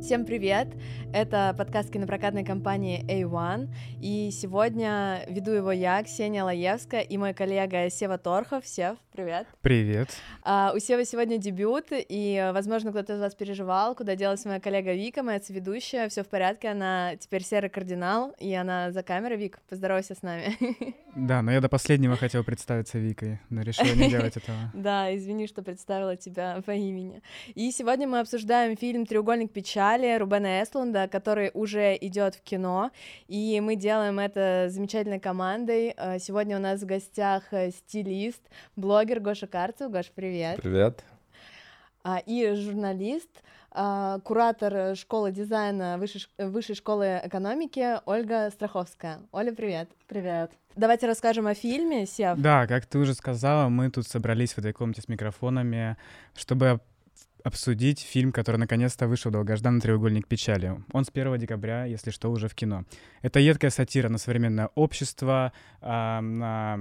Всем привет! Это подкаст кинопрокатной компании A1, и сегодня веду его я, Ксения Лаевская, и мой коллега Сева Торхов. Сев, привет! Привет! А, у Сева сегодня дебют, и, возможно, кто-то из вас переживал, куда делась моя коллега Вика, моя ведущая. Все в порядке, она теперь серый кардинал, и она за камерой. Вик, поздоровайся с нами. Да, но я до последнего хотел представиться Викой, но решила не делать этого. Да, извини, что представила тебя по имени. И сегодня мы обсуждаем фильм «Треугольник печали» Рубена Эстлунда, который уже идет в кино, и мы делаем это замечательной командой. Э, сегодня у нас в гостях э, стилист, блогер Гоша Карцев. Гош, привет. Привет. А, и журналист, а, куратор школы дизайна Высшей, Высшей школы экономики Ольга Страховская. Оля, привет. Привет. Давайте расскажем о фильме, Сев. Да, как ты уже сказала, мы тут собрались в этой комнате с микрофонами, чтобы обсудить фильм, который наконец-то вышел «Долгожданный треугольник печали». Он с 1 декабря, если что, уже в кино. Это едкая сатира на современное общество, а, на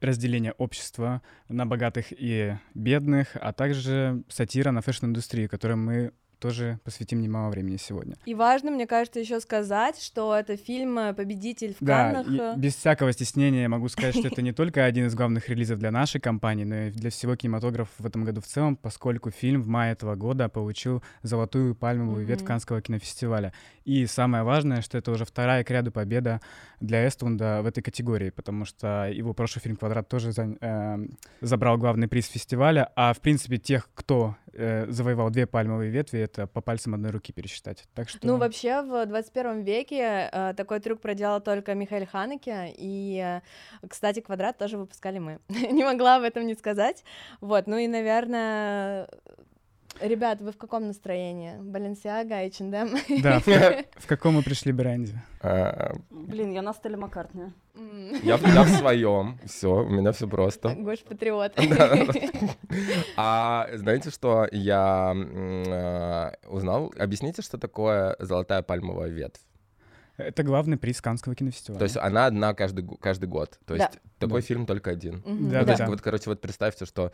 разделение общества на богатых и бедных, а также сатира на fashion-индустрию, которой мы тоже посвятим немало времени сегодня. И важно, мне кажется, еще сказать, что это фильм э, «Победитель в да, Каннах». без всякого стеснения могу сказать, что это не только один из главных релизов для нашей компании, но и для всего кинематографа в этом году в целом, поскольку фильм в мае этого года получил золотую пальмовую ветвь Каннского кинофестиваля. И самое важное, что это уже вторая к ряду победа для Эстлунда в этой категории, потому что его прошлый фильм «Квадрат» тоже за, э, забрал главный приз фестиваля, а в принципе тех, кто э, завоевал две пальмовые ветви, это по пальцам одной руки пересчитать. Так что... Ну, вообще, в 21 веке э, такой трюк проделал только Михаил Ханеке, и, э, кстати, «Квадрат» тоже выпускали мы. не могла об этом не сказать. Вот, ну и, наверное, Ребят, вы в каком настроении? Баленсиага, H&M? Да, в, каком мы пришли бренде? А, Блин, я на стеле Маккартни. Я, в своем, все, у меня все просто. Гош патриот. А знаете, что я а, узнал? Объясните, что такое золотая пальмовая ветвь? Это главный приз Канского кинофестиваля. То есть она одна каждый, каждый год. То есть да. такой да. фильм только один. Угу. Да, ну, да, да. Вот, короче, вот представьте, что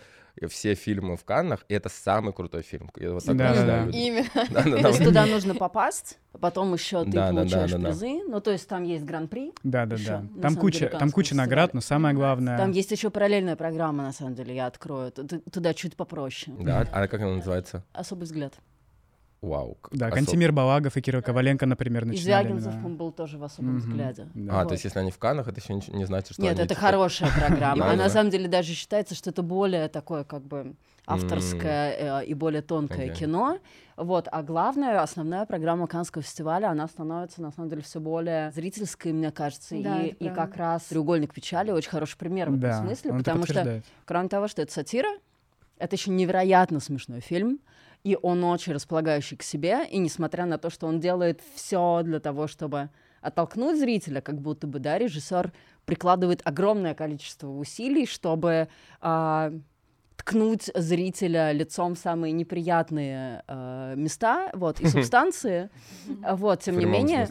все фильмы в Каннах, и это самый крутой фильм. Я вот так да, да, да. Именно. Да, да, то есть туда нужно попасть, потом еще ты да, получаешь да, да, призы. Ну, то есть там есть гран-при. Да, да, да. Там куча, там куча наград, но самое главное... Там есть еще параллельная программа, на самом деле, я открою. Туда чуть попроще. Да, а как она называется? Особый взгляд. Вау. Да, особ... Кантимир Балагов и Кирилл Коваленко, например, начинали. И Звягинцев, он был тоже в особом mm-hmm. взгляде. Да. А, вот. то есть если они в Канах, это еще не, не значит, что Нет, они... это типа... хорошая программа. А на самом деле даже считается, что это более такое как бы авторское и более тонкое кино. Вот, а главное, основная программа Каннского фестиваля, она становится, на самом деле, все более зрительской, мне кажется, да, и, и как раз «Треугольник печали» очень хороший пример в этом смысле, потому что, кроме того, что это сатира, это еще невероятно смешной фильм, и он очень располагающий к себе, и несмотря на то, что он делает все для того, чтобы оттолкнуть зрителя, как будто бы, да, режиссер прикладывает огромное количество усилий, чтобы э, ткнуть зрителя лицом в самые неприятные э, места, вот, и субстанции, вот, тем не менее...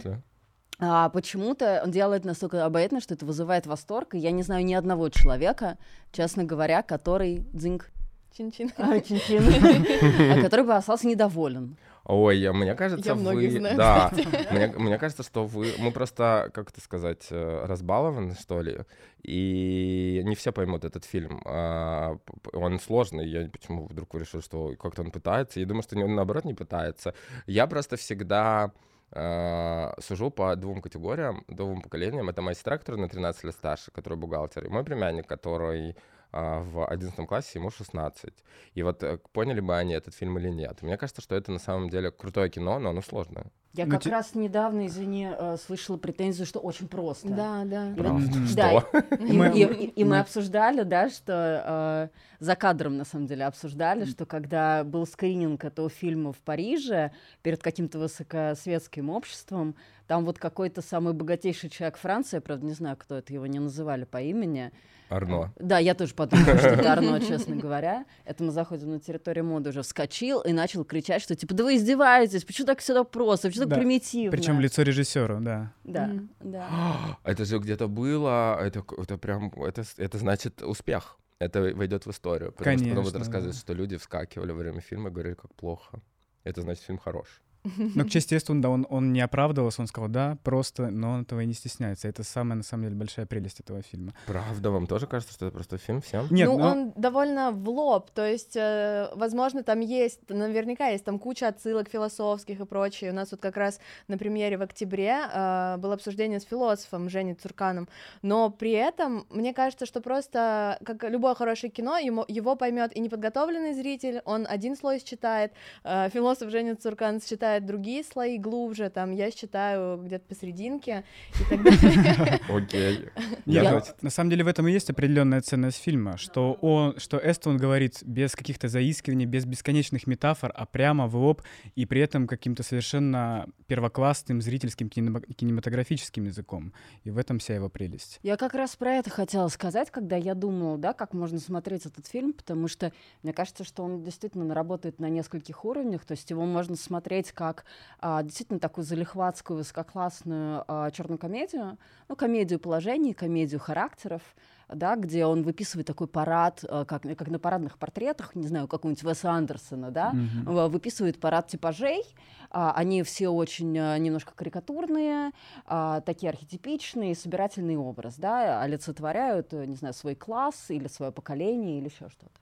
А почему-то он делает настолько обаятельно, что это вызывает восторг. И я не знаю ни одного человека, честно говоря, который дзинг Чин-чин. А, чин-чин. А который бы остался недоволен. Ой, мне кажется, Я вы... Знаю, да, мне, мне кажется, что вы... Мы просто, как это сказать, э, разбалованы, что ли, и не все поймут этот фильм. А, он сложный, я почему вдруг решил, что как-то он пытается. Я думаю, что он, наоборот, не пытается. Я просто всегда Uh, сужу по двум категориям, двум поколениям. Это моя сестра, которая на 13 лет старше, который бухгалтер, и мой племянник, который в 11 классе, ему 16. И вот э, поняли бы они этот фильм или нет. Мне кажется, что это на самом деле крутое кино, но оно сложное. Я ну, как те... раз недавно, извини, э, слышала претензию, что очень просто. Да, да. Просто. Да, и, и, и мы обсуждали, да, что э, за кадром, на самом деле, обсуждали, что когда был скрининг этого фильма в Париже перед каким-то высокосветским обществом, там вот какой-то самый богатейший человек Франции, правда, не знаю, кто это, его не называли по имени, Арно. Да, я тоже подумала, что это Арно, честно говоря. Это мы заходим на территорию моды уже вскочил и начал кричать, что типа, да вы издеваетесь, почему так всегда просто, почему так примитивно? Причем лицо режиссера, да. Да, да. Это же где-то было, это, это прям, это, это значит успех. Это войдет в историю. Потому Конечно, что потом вот рассказывают, да. что люди вскакивали во время фильма и говорили, как плохо. Это значит, фильм хорош. Но к чести Эстунда он, он не оправдывался, он сказал, да, просто, но он этого и не стесняется. Это самая, на самом деле, большая прелесть этого фильма. Правда, вам тоже кажется, что это просто фильм всем? Нет, ну, но... он довольно в лоб, то есть, э, возможно, там есть, наверняка есть там куча отсылок философских и прочее. У нас вот как раз на примере в октябре э, было обсуждение с философом Женей Цурканом, но при этом мне кажется, что просто, как любое хорошее кино, ему, его поймет и неподготовленный зритель, он один слой считает, э, философ Женя Цуркан считает считает другие слои глубже, там я считаю где-то посерединке и так далее. Окей. На самом деле в этом и есть определенная ценность фильма, что он, что Эстон говорит без каких-то заискиваний, без бесконечных метафор, а прямо в лоб и при этом каким-то совершенно первоклассным зрительским кинематографическим языком. И в этом вся его прелесть. Я как раз про это хотела сказать, когда я думала, да, как можно смотреть этот фильм, потому что мне кажется, что он действительно работает на нескольких уровнях, то есть его можно смотреть как как а, действительно такую залихватскую, высококлассную а, черную комедию, ну, комедию положений, комедию характеров, да, где он выписывает такой парад, а, как, как на парадных портретах, не знаю, какого-нибудь Веса Андерсона, да, mm-hmm. выписывает парад типажей, а, они все очень а, немножко карикатурные, а, такие архетипичные, собирательный образ, да, олицетворяют, не знаю, свой класс или свое поколение или еще что-то.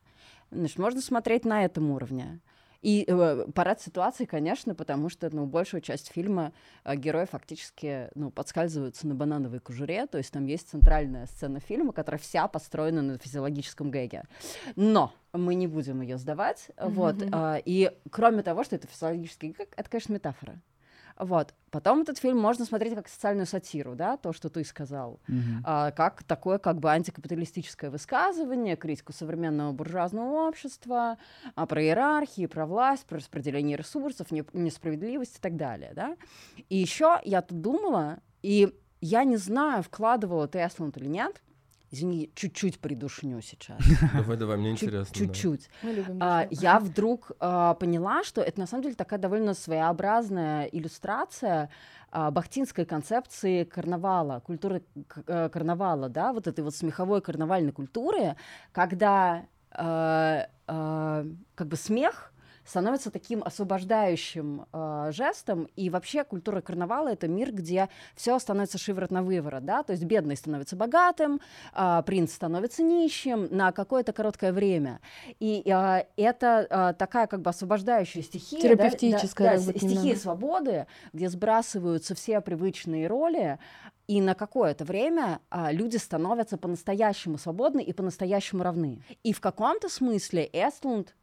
Значит, можно смотреть на этом уровне. И э, парад ситуации, конечно, потому что, ну, большую часть фильма э, герои фактически, ну, подскальзываются на банановой кожуре, то есть там есть центральная сцена фильма, которая вся построена на физиологическом гэге. Но мы не будем ее сдавать, вот. Э, и кроме того, что это физиологический гэг, это, конечно, метафора. Вот. Потом этот фильм можно смотреть как социальную сатиру, да, то, что ты сказал, mm-hmm. а, как такое как бы антикапиталистическое высказывание, критику современного буржуазного общества, а, про иерархии, про власть, про распределение ресурсов, не, несправедливость и так далее, да. И еще я тут думала, и я не знаю, вкладывала ты Эсланд или нет, Извини, чуть-чуть придушню сейчас. Давай, давай, мне интересно. Чуть-чуть. А, я вдруг а, поняла, что это на самом деле такая довольно своеобразная иллюстрация а, бахтинской концепции карнавала, культуры а, карнавала, да, вот этой вот смеховой карнавальной культуры, когда а, а, как бы смех становится таким освобождающим э, жестом. И вообще культура карнавала — это мир, где все становится шиворот на выворот, да, то есть бедный становится богатым, э, принц становится нищим на какое-то короткое время. И э, это э, такая как бы освобождающая стихия. Терапевтическая. Да, да, да, стихия свободы, где сбрасываются все привычные роли, и на какое-то время а, люди становятся по-настоящему свободны и по-настоящему равны. И в каком-то смысле Эстлунд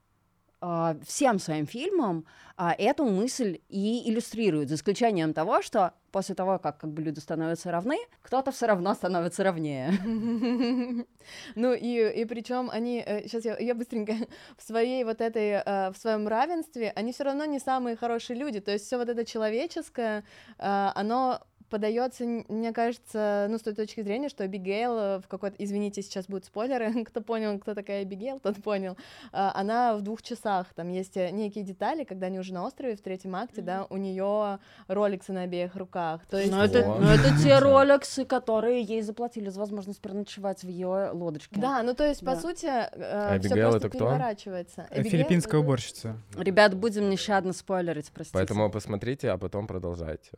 всем своим фильмам а, эту мысль и иллюстрирует, за исключением того, что после того, как, как бы люди становятся равны, кто-то все равно становится равнее. Ну и, и причем они, сейчас э, я, я быстренько, в своей вот этой, э, в своем равенстве, они все равно не самые хорошие люди, то есть все вот это человеческое, э, оно подается, мне кажется, ну, с той точки зрения, что Абигейл э, в какой-то, извините, сейчас будут спойлеры, кто понял, кто такая Абигейл, тот понял, а, она в двух часах, там есть э, некие детали, когда они уже на острове в третьем акте, mm-hmm. да, у нее роликсы на обеих руках, то есть... Ну, это, ну, это те роликсы, которые ей заплатили за возможность переночевать в ее лодочке. Да, ну, то есть, да. по сути, э, все просто это переворачивается. Абигейл, Филиппинская уборщица. Ребят, будем нещадно спойлерить, простите. Поэтому посмотрите, а потом продолжайте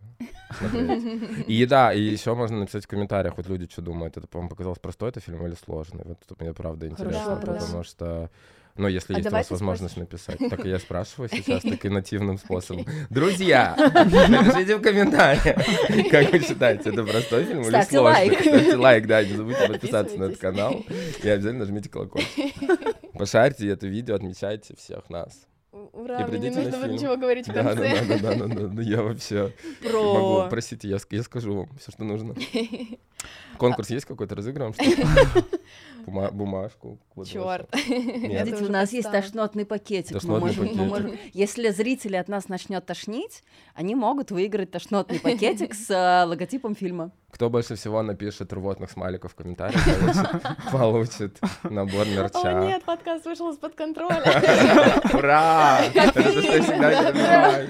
И да, и еще можно написать в комментариях, вот люди что думают, это, вам показалось простой это фильм или сложный? Вот это мне правда интересно, потому что ну, если а есть у вас возможность спросишь. написать. Так я спрашиваю сейчас таким нативным способом. Друзья, напишите в комментариях, как вы считаете, это простой фильм или сложный? лайк. Ставьте лайк, да, не забудьте подписаться на этот канал. И обязательно нажмите колокольчик. Пошарьте это видео, отмечайте всех нас. Ура, мне не нужно будет ничего говорить в конце. Да, да, да, да, да, да, я вообще Про... могу, простите, я, я скажу вам все, что нужно. Конкурс есть какой-то, разыгрываем Бума- бумажку. Черт. Видите, у нас есть тошнотный пакетик. Тошнотный мы можем, пакетик. Мы можем, если зрители от нас начнет тошнить, они могут выиграть тошнотный пакетик с э, логотипом фильма. Кто больше всего напишет рвотных смайликов в комментариях, получит, набор мерча. О нет, подкаст вышел из-под контроля. Ура! Это то, что я всегда не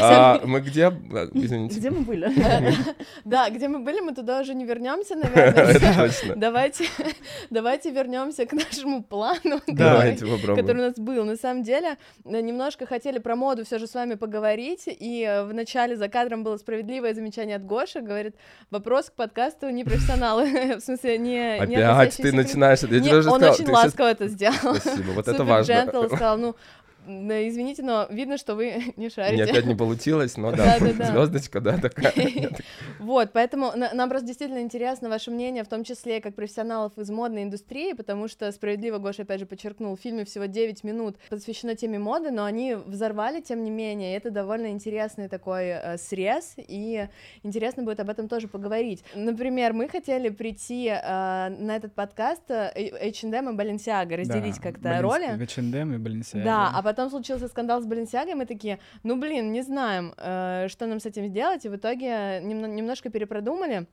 А, мы где? Извините. Где мы были? Да, где мы были, мы туда уже не вернемся, наверное. Давайте, давайте вернемся к нашему плану, который у нас был. На самом деле, немножко хотели про моду все же с вами поговорить, и э, в начале за кадром было справедливое замечание от Гоши, говорит, вопрос к подкасту не профессионалы, в смысле не Опять ты начинаешь, сказал. Он очень ласково это сделал. Спасибо, вот это важно. сказал, ну, да, извините, но видно, что вы не шарите. Не, опять не получилось, но да, звездочка, да, такая. Вот, поэтому нам просто действительно интересно ваше мнение, в том числе как профессионалов из модной индустрии, потому что справедливо Гоша опять же подчеркнул, в фильме всего 9 минут посвящено теме моды, но они взорвали, тем не менее, это довольно интересный такой э, срез, и интересно будет об этом тоже поговорить. Например, мы хотели прийти э, на этот подкаст H&M и Balenciaga, разделить как-то роли. H&M и Balenciaga. Да, а потом случился скандал с Баленсиагой, мы такие, ну блин, не знаем, э, что нам с этим сделать, и в итоге нем- немножко перепродумали.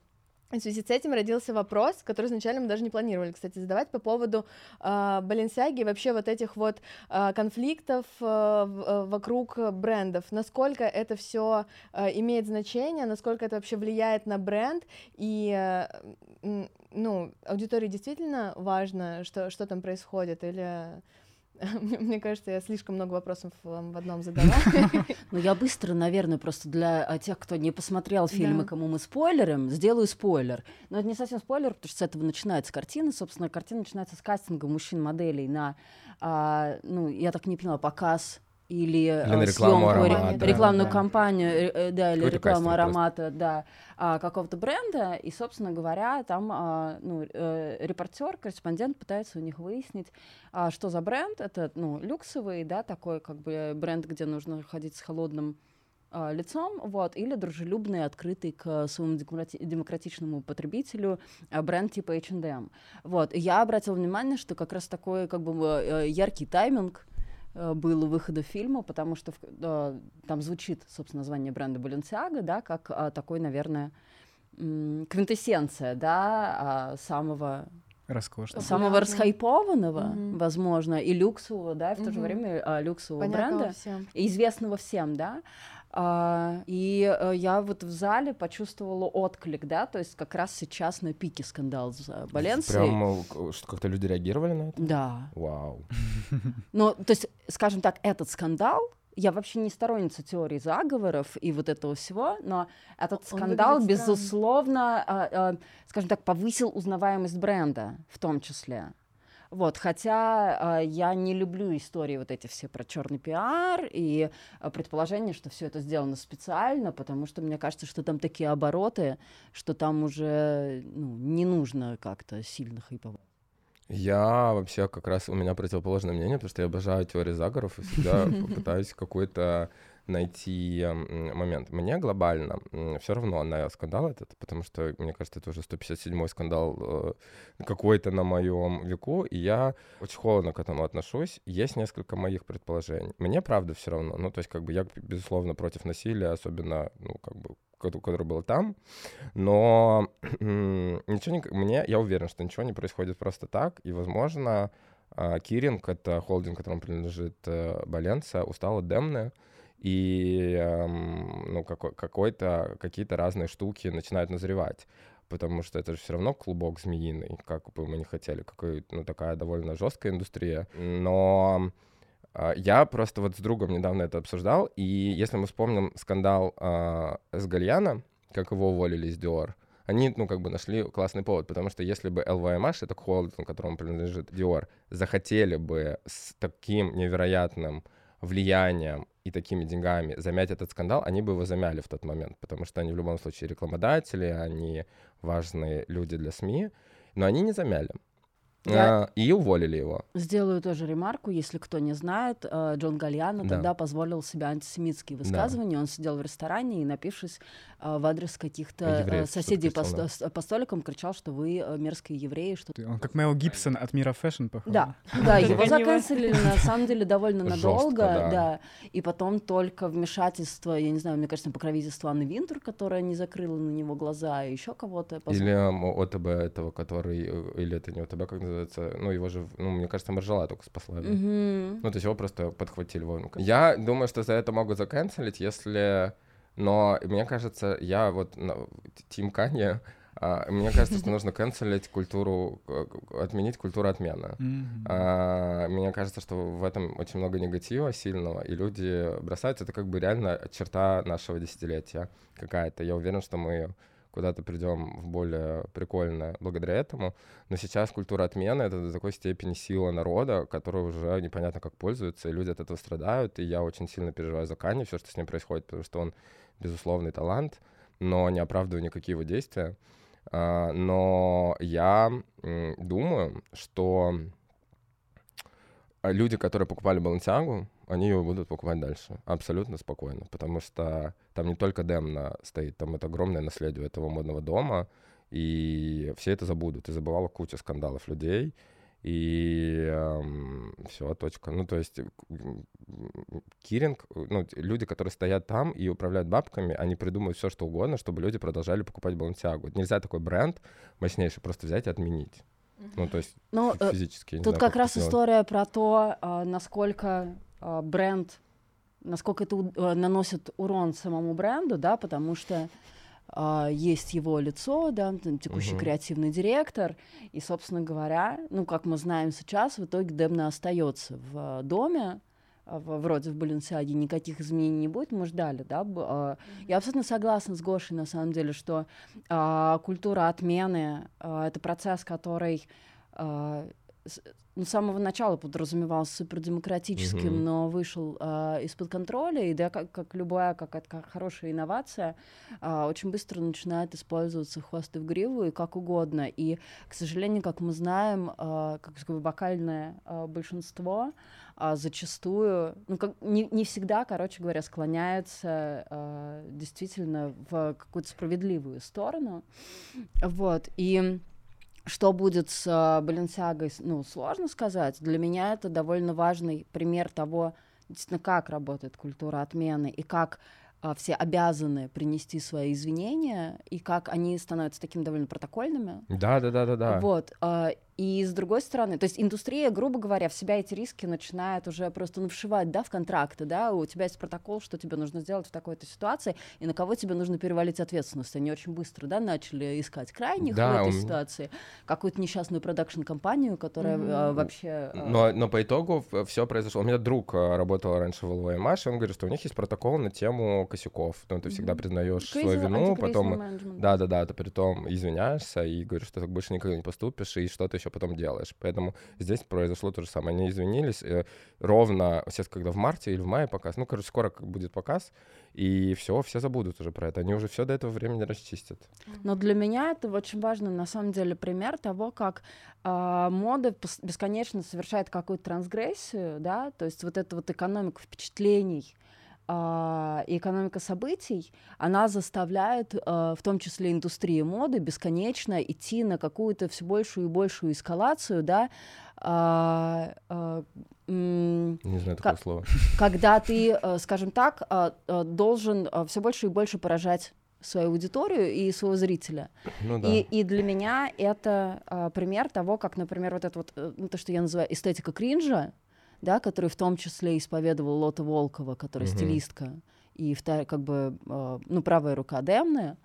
В связи с этим родился вопрос, который изначально мы даже не планировали, кстати, задавать по поводу э, Баленсиаги и вообще вот этих вот э, конфликтов э, э, вокруг брендов. Насколько это все э, имеет значение, насколько это вообще влияет на бренд, и э, ну, аудитории действительно важно, что, что там происходит, или Мне кажется, я слишком много вопросов вам в одном задала. Ну, я быстро, наверное, просто для а, тех, кто не посмотрел фильмы, кому мы спойлерим, сделаю спойлер. Но это не совсем спойлер, потому что с этого начинается картина. Собственно, картина начинается с кастинга мужчин-моделей на, а, ну, я так не поняла, показ или э, рекламу аромата, рекламную да. кампанию, э, э, да, или рекламу аромата, да, а, какого-то бренда, и, собственно говоря, там а, ну, репортер, корреспондент пытается у них выяснить, а, что за бренд, это, ну, люксовый, да, такой, как бы, бренд, где нужно ходить с холодным лицом, вот, или дружелюбный, открытый к своему демократичному потребителю бренд типа H&M. Вот, я обратила внимание, что как раз такой, как бы, яркий тайминг был у выхода фильма, потому что э, там звучит, собственно, название бренда Balenciaga, да, как э, такой, наверное, квинтэссенция, да, э, самого Роскошного. Самого расхайпованного, mm-hmm. возможно, и люксового, да, и в mm-hmm. то же время а, люксового Понятного бренда, всем. известного всем, да. А, и а, я вот в зале почувствовала отклик, да, то есть как раз сейчас на пике скандал с Баленцией. Прям что как-то люди реагировали на это? Да. Вау. Ну, то есть, скажем так, этот скандал, я вообще не сторонница теории заговоров и вот этого всего, но этот Он скандал, безусловно, а, а, скажем так, повысил узнаваемость бренда в том числе. Вот, хотя э, я не люблю истории вот эти все про черный пиар и э, предположение, что все это сделано специально, потому что мне кажется, что там такие обороты, что там уже ну, не нужно как-то сильно хайповать. Я вообще как раз у меня противоположное мнение, потому что я обожаю теории заговоров и всегда пытаюсь какой-то найти момент. Мне глобально все равно на скандал этот, потому что, мне кажется, это уже 157-й скандал э, какой-то на моем веку, и я очень холодно к этому отношусь. Есть несколько моих предположений. Мне правда все равно. Ну, то есть, как бы я, безусловно, против насилия, особенно, ну, как бы, которое было там, но ничего не, мне, я уверен, что ничего не происходит просто так, и, возможно, а, Киринг, это холдинг, которому принадлежит э, Баленса, устал от Демны, и эм, ну, какой- какой-то, какие-то разные штуки начинают назревать потому что это же все равно клубок змеиный, как бы мы не хотели, какой, ну, такая довольно жесткая индустрия. Но э, я просто вот с другом недавно это обсуждал, и если мы вспомним скандал э, с Гальяна, как его уволили из Dior, они, ну, как бы нашли классный повод, потому что если бы LVMH, это холдинг, которому принадлежит Dior, захотели бы с таким невероятным влиянием и такими деньгами замять этот скандал, они бы его замяли в тот момент, потому что они в любом случае рекламодатели, они важные люди для СМИ, но они не замяли. Я... А, и уволили его. Сделаю тоже ремарку, если кто не знает, э, Джон Гальяно да. тогда позволил себе антисемитские высказывания. Да. Он сидел в ресторане и, напившись э, в адрес каких-то э, соседей по, по столикам, кричал, что вы мерзкие евреи. Что он как Мэл Гибсон от мира fashion, походу. Да, да, его заканцелили на самом деле довольно надолго, да. И потом только вмешательство, я не знаю, мне кажется, покровительство Анны Винтур, которая не закрыла на него глаза, и еще кого-то. Или OTB этого, который, или это не OTB, как называется? называется, ну, его же, ну, мне кажется, Маржела только спасла. Да? Mm-hmm. Ну, то есть его просто подхватили вовремя. Я думаю, что за это могут заканцелить, если... Но мне кажется, я вот Тим Канье, а, мне кажется, что нужно канцелить культуру, отменить культуру отмены. Mm-hmm. А, мне кажется, что в этом очень много негатива сильного, и люди бросаются. Это как бы реально черта нашего десятилетия какая-то. Я уверен, что мы куда-то придем в более прикольное благодаря этому. Но сейчас культура отмены — это до такой степени сила народа, которая уже непонятно как пользуется, и люди от этого страдают. И я очень сильно переживаю за Кани, все, что с ним происходит, потому что он безусловный талант, но не оправдываю никакие его действия. А, но я думаю, что люди, которые покупали Балансиагу, они его будут покупать дальше. Абсолютно спокойно. Потому что там не только Демна стоит, там это огромное наследие этого модного дома. И все это забудут. И забывала куча скандалов людей. И эм, все, точка. Ну, то есть Киринг, ну, люди, которые стоят там и управляют бабками, они придумают все, что угодно, чтобы люди продолжали покупать Балансиагу. Нельзя такой бренд мощнейший просто взять и отменить. Ну, то есть ну, э, физически. Тут знаю, как, как раз история про то, а, насколько а, бренд, насколько это наносит урон самому бренду, да, потому что есть его лицо, да, там, текущий uh-huh. креативный директор, и, собственно говоря, ну, как мы знаем сейчас, в итоге Демна остается в доме, вроде в Баленсиаге никаких изменений не будет, мы ждали, да. Uh, я абсолютно согласна с Гошей, на самом деле, что культура отмены — это процесс, который ну, с самого начала подразумевался супердемократическим, mm-hmm. но вышел э, из-под контроля, и да, как, как любая как, как хорошая инновация, э, очень быстро начинает использоваться хвосты в гриву и как угодно. И, к сожалению, как мы знаем, э, как сказать, вокальное э, большинство э, зачастую, ну, как, не, не всегда, короче говоря, склоняется э, действительно в какую-то справедливую сторону. Вот, и что будет с э, Баленсиагой, ну, сложно сказать. Для меня это довольно важный пример того, действительно, как работает культура отмены и как а, все обязаны принести свои извинения, и как они становятся такими довольно протокольными. Да, да, да, да, да. Вот. А, и с другой стороны, то есть индустрия, грубо говоря, в себя эти риски начинает уже просто ну, вшивать, да, в контракты, да, у тебя есть протокол, что тебе нужно сделать в такой-то ситуации, и на кого тебе нужно перевалить ответственность. Они очень быстро, да, начали искать крайних да, в этой он... ситуации, какую-то несчастную продакшн-компанию, которая mm-hmm. а, вообще... А... Но, но по итогу все произошло. У меня друг а, работал раньше в и он говорит, что у них есть протокол на тему косяков. Ну, ты mm-hmm. всегда признаешь свою вину, потом... Да-да-да, ты при том извиняешься и говоришь, что так больше никогда не поступишь, и что-то еще потом делаешь. Поэтому здесь произошло то же самое. Они извинились э, ровно, сейчас когда в марте или в мае показ, ну, короче, скоро будет показ, и все, все забудут уже про это. Они уже все до этого времени расчистят. Но для меня это очень важный, на самом деле, пример того, как э, мода бесконечно совершает какую-то трансгрессию, да, то есть вот эта вот экономика впечатлений, и экономика событий, она заставляет, а, в том числе индустрию моды, бесконечно идти на какую-то все большую и большую эскалацию, да, а, не знаю такого слова. Когда ты, скажем так, должен все больше и больше поражать свою аудиторию и своего зрителя. Ну, да. и, и для меня это а, пример того, как, например, вот это вот, э, ну, то, что я называю эстетика кринжа, да, который в том числе исповедовал Лота Волкова, которая mm-hmm. стилистка, и вторая, как бы, э, ну, правая рука Демны,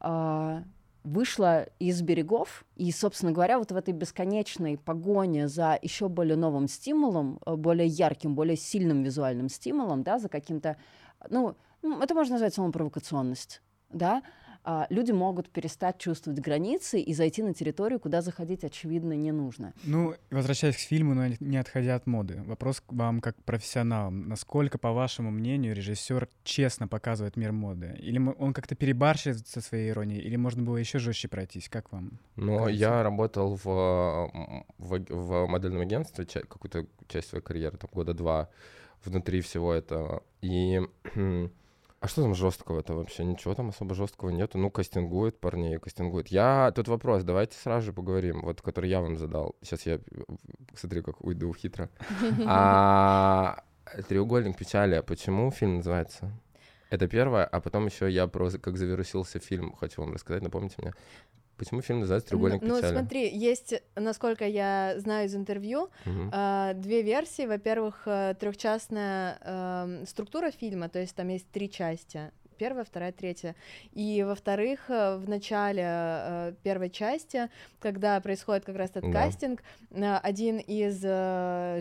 э, вышла из берегов, и, собственно говоря, вот в этой бесконечной погоне за еще более новым стимулом, э, более ярким, более сильным визуальным стимулом, да, за каким-то, ну, это можно назвать самопровокационность, да, а, люди могут перестать чувствовать границы и зайти на территорию, куда заходить, очевидно, не нужно. Ну, возвращаясь к фильму, но не отходя от моды, вопрос к вам как профессионалам. Насколько, по вашему мнению, режиссер честно показывает мир моды? Или он как-то перебарщивает со своей иронией, или можно было еще жестче пройтись? Как вам? Ну, я работал в, в, в модельном агентстве какую-то часть своей карьеры, там года два внутри всего этого. И А что там жесткого-то вообще? Ничего там особо жесткого нету. Ну, кастингуют парней, кастингуют. Я... Тут вопрос, давайте сразу же поговорим, вот, который я вам задал. Сейчас я, смотри, как уйду хитро. А, «Треугольник печали». Почему фильм называется? Это первое, а потом еще я про как завирусился фильм, хочу вам рассказать, напомните мне. Почему фильм называется «Треугольник ну, печали»? Ну, смотри, есть, насколько я знаю из интервью, угу. э, две версии. Во-первых, э, трехчастная э, структура фильма, то есть там есть три части первая, вторая, третья. И во-вторых, э, в начале э, первой части, когда происходит как раз этот да. кастинг, э, один из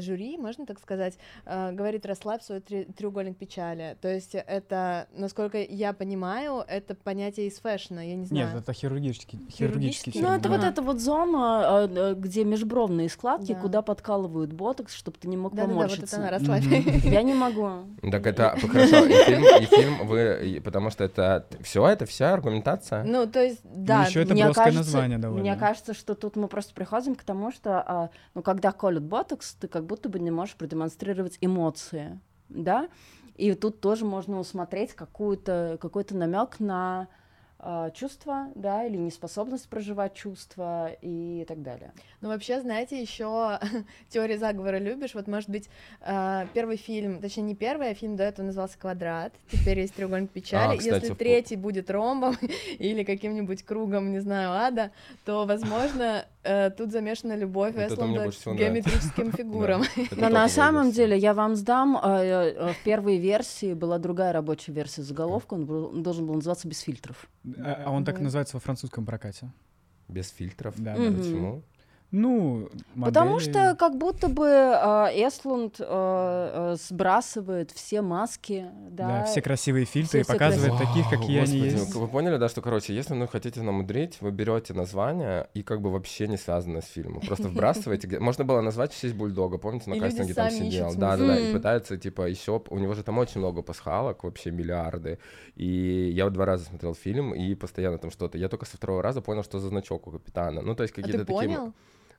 жюри, можно так сказать, говорит расслабь свой треугольник печали. То есть это, насколько я понимаю, это понятие из фэшна, я не знаю. Нет, это хирургический, хирургический. Ну это вот эта вот зона, где межбровные складки, куда подкалывают ботокс, чтобы ты не мог поморщиться. Да, да, вот это расслабь. Я не могу. Так это хорошо. И фильм вы потому что это все, это вся аргументация. Ну, то есть, да. Ну, еще это мне кажется, название довольно. Мне кажется, что тут мы просто приходим к тому, что, а, ну, когда колют ботокс, ты как будто бы не можешь продемонстрировать эмоции, да, и тут тоже можно усмотреть какую-то, какой-то намек на чувства, да, или неспособность проживать чувства и так далее. Ну, вообще, знаете, еще теория заговора любишь. Вот, может быть, а, первый фильм, точнее, не первый, а фильм до этого назывался Квадрат. Теперь есть треугольник печали. А, кстати, Если третий будет ромбом или каким-нибудь кругом, не знаю, ада, то, возможно, тут замешана любовь вот Эсланда к геометрическим фигурам. Но на самом деле я вам сдам, э, э, в первой версии была другая рабочая версия заголовка, он должен был называться «Без фильтров». А, а он так называется во французском прокате. Без фильтров? Да. Почему? Ну, модели... Потому что как будто бы э, Эслунд э, э, сбрасывает все маски, да. Да, все красивые фильтры все, и показывает все таких, какие Господи, они есть. Вы поняли, да, что, короче, если ну хотите намудрить, вы берете название и как бы вообще не связано с фильмом. Просто вбрасываете. Можно было назвать «Честь бульдога», помните, на кастинге там сидел. Да, да, да, и пытается, типа, еще... У него же там очень много пасхалок, вообще миллиарды. И я вот два раза смотрел фильм, и постоянно там что-то. Я только со второго раза понял, что за значок у капитана. Ну, то есть какие-то а такие...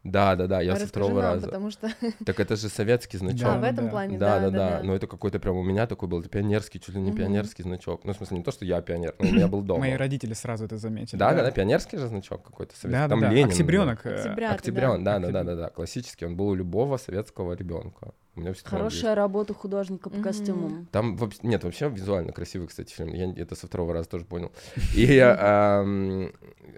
Да, да, да, я со второго нам, раза. Потому что... Так это же советский значок. А, в этом плане, да. Да, да, да. Но это какой-то прям у меня такой был, это пионерский, чуть ли не пионерский значок. Ну, в смысле, не то, что я пионер, но у меня был дома. Мои родители сразу это заметили. Да, да, да, пионерский же значок какой-то советский. Да, Там да, Ленин. Октябренок. Октябрен, да, да, да, да, да, классический. Он был у любого советского ребенка. У меня Хорошая работа художника по mm-hmm. костюмам. Там вообще, нет, вообще визуально красивый, кстати, фильм. Я это со второго раза тоже понял. И я,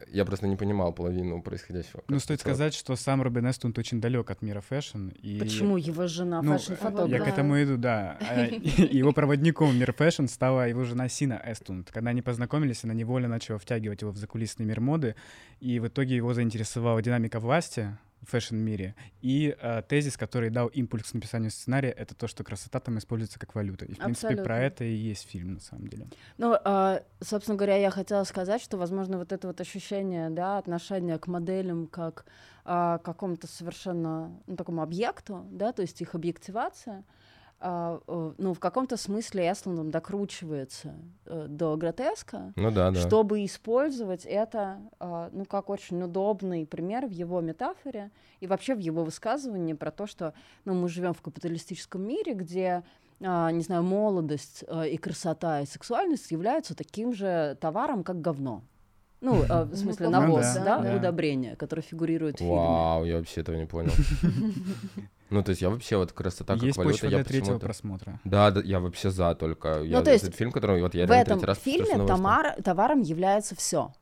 я просто не понимал половину происходящего. Ну, стоит сказать, что сам Робин Эстлунд очень далек от мира fashion. И... Почему? Его жена ну, fashion-фотограф. Я к этому иду, да. А, его проводником в мир fashion стала его жена Сина Эстлунд. Когда они познакомились, она невольно начала втягивать его в закулисный мир моды, и в итоге его заинтересовала динамика власти, фэшн-мире. И э, тезис, который дал импульс к написанию сценария, это то, что красота там используется как валюта. И, в принципе, Абсолютно. про это и есть фильм, на самом деле. Ну, э, собственно говоря, я хотела сказать, что, возможно, вот это вот ощущение, да, отношения к моделям как э, какому-то совершенно, ну, такому объекту, да, то есть их объективация — ну, в каком-то смысле Эсландом докручивается э, до гротеска, ну, да, да. чтобы использовать это, э, ну, как очень удобный пример в его метафоре и вообще в его высказывании про то, что, ну, мы живем в капиталистическом мире, где а, не знаю, молодость э, и красота и сексуальность являются таким же товаром, как говно. Ну, э, в смысле, ну, навоз, да, да, да, удобрение, которое фигурирует в фильме. Вау, я вообще этого не понял. Ну, то есть я вообще вот красота как Есть валюта, почва я для третьего просмотра. Да, да, я вообще за только. Ну, я, то есть этот фильм, который вот я в этом раз фильме товар, товаром является все.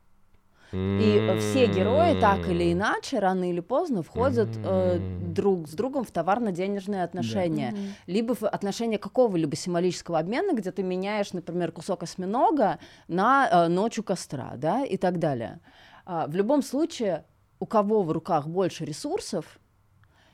И все герои так или иначе, рано или поздно, входят э, друг с другом в товарно-денежные отношения. Да. Либо в отношения какого-либо символического обмена, где ты меняешь, например, кусок осьминога на э, ночь у костра, да, и так далее. А, в любом случае, у кого в руках больше ресурсов,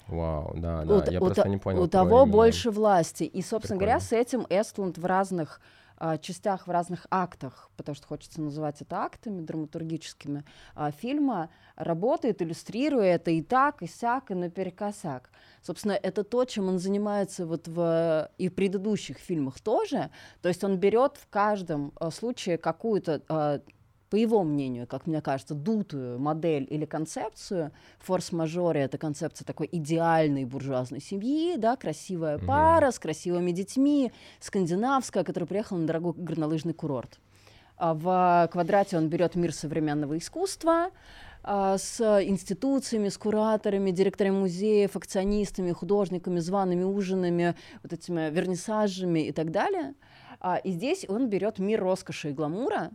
Вау, да, да, у, я у просто не понял. У того больше власти. И, собственно Прикольно. говоря, с этим Эстланд в разных а, частях, в разных актах, потому что хочется называть это актами драматургическими, а, фильма работает, иллюстрируя это и так, и сяк, и наперекосяк. Собственно, это то, чем он занимается вот в и в предыдущих фильмах тоже. То есть он берет в каждом а, случае какую-то а, по его мнению, как мне кажется, дутую модель или концепцию. Форс-мажоре — это концепция такой идеальной буржуазной семьи, да, красивая mm-hmm. пара с красивыми детьми, скандинавская, которая приехала на дорогой горнолыжный курорт. А в «Квадрате» он берет мир современного искусства, а, с институциями, с кураторами, директорами музеев, акционистами, художниками, зваными ужинами, вот этими вернисажами и так далее. А, и здесь он берет мир роскоши и гламура,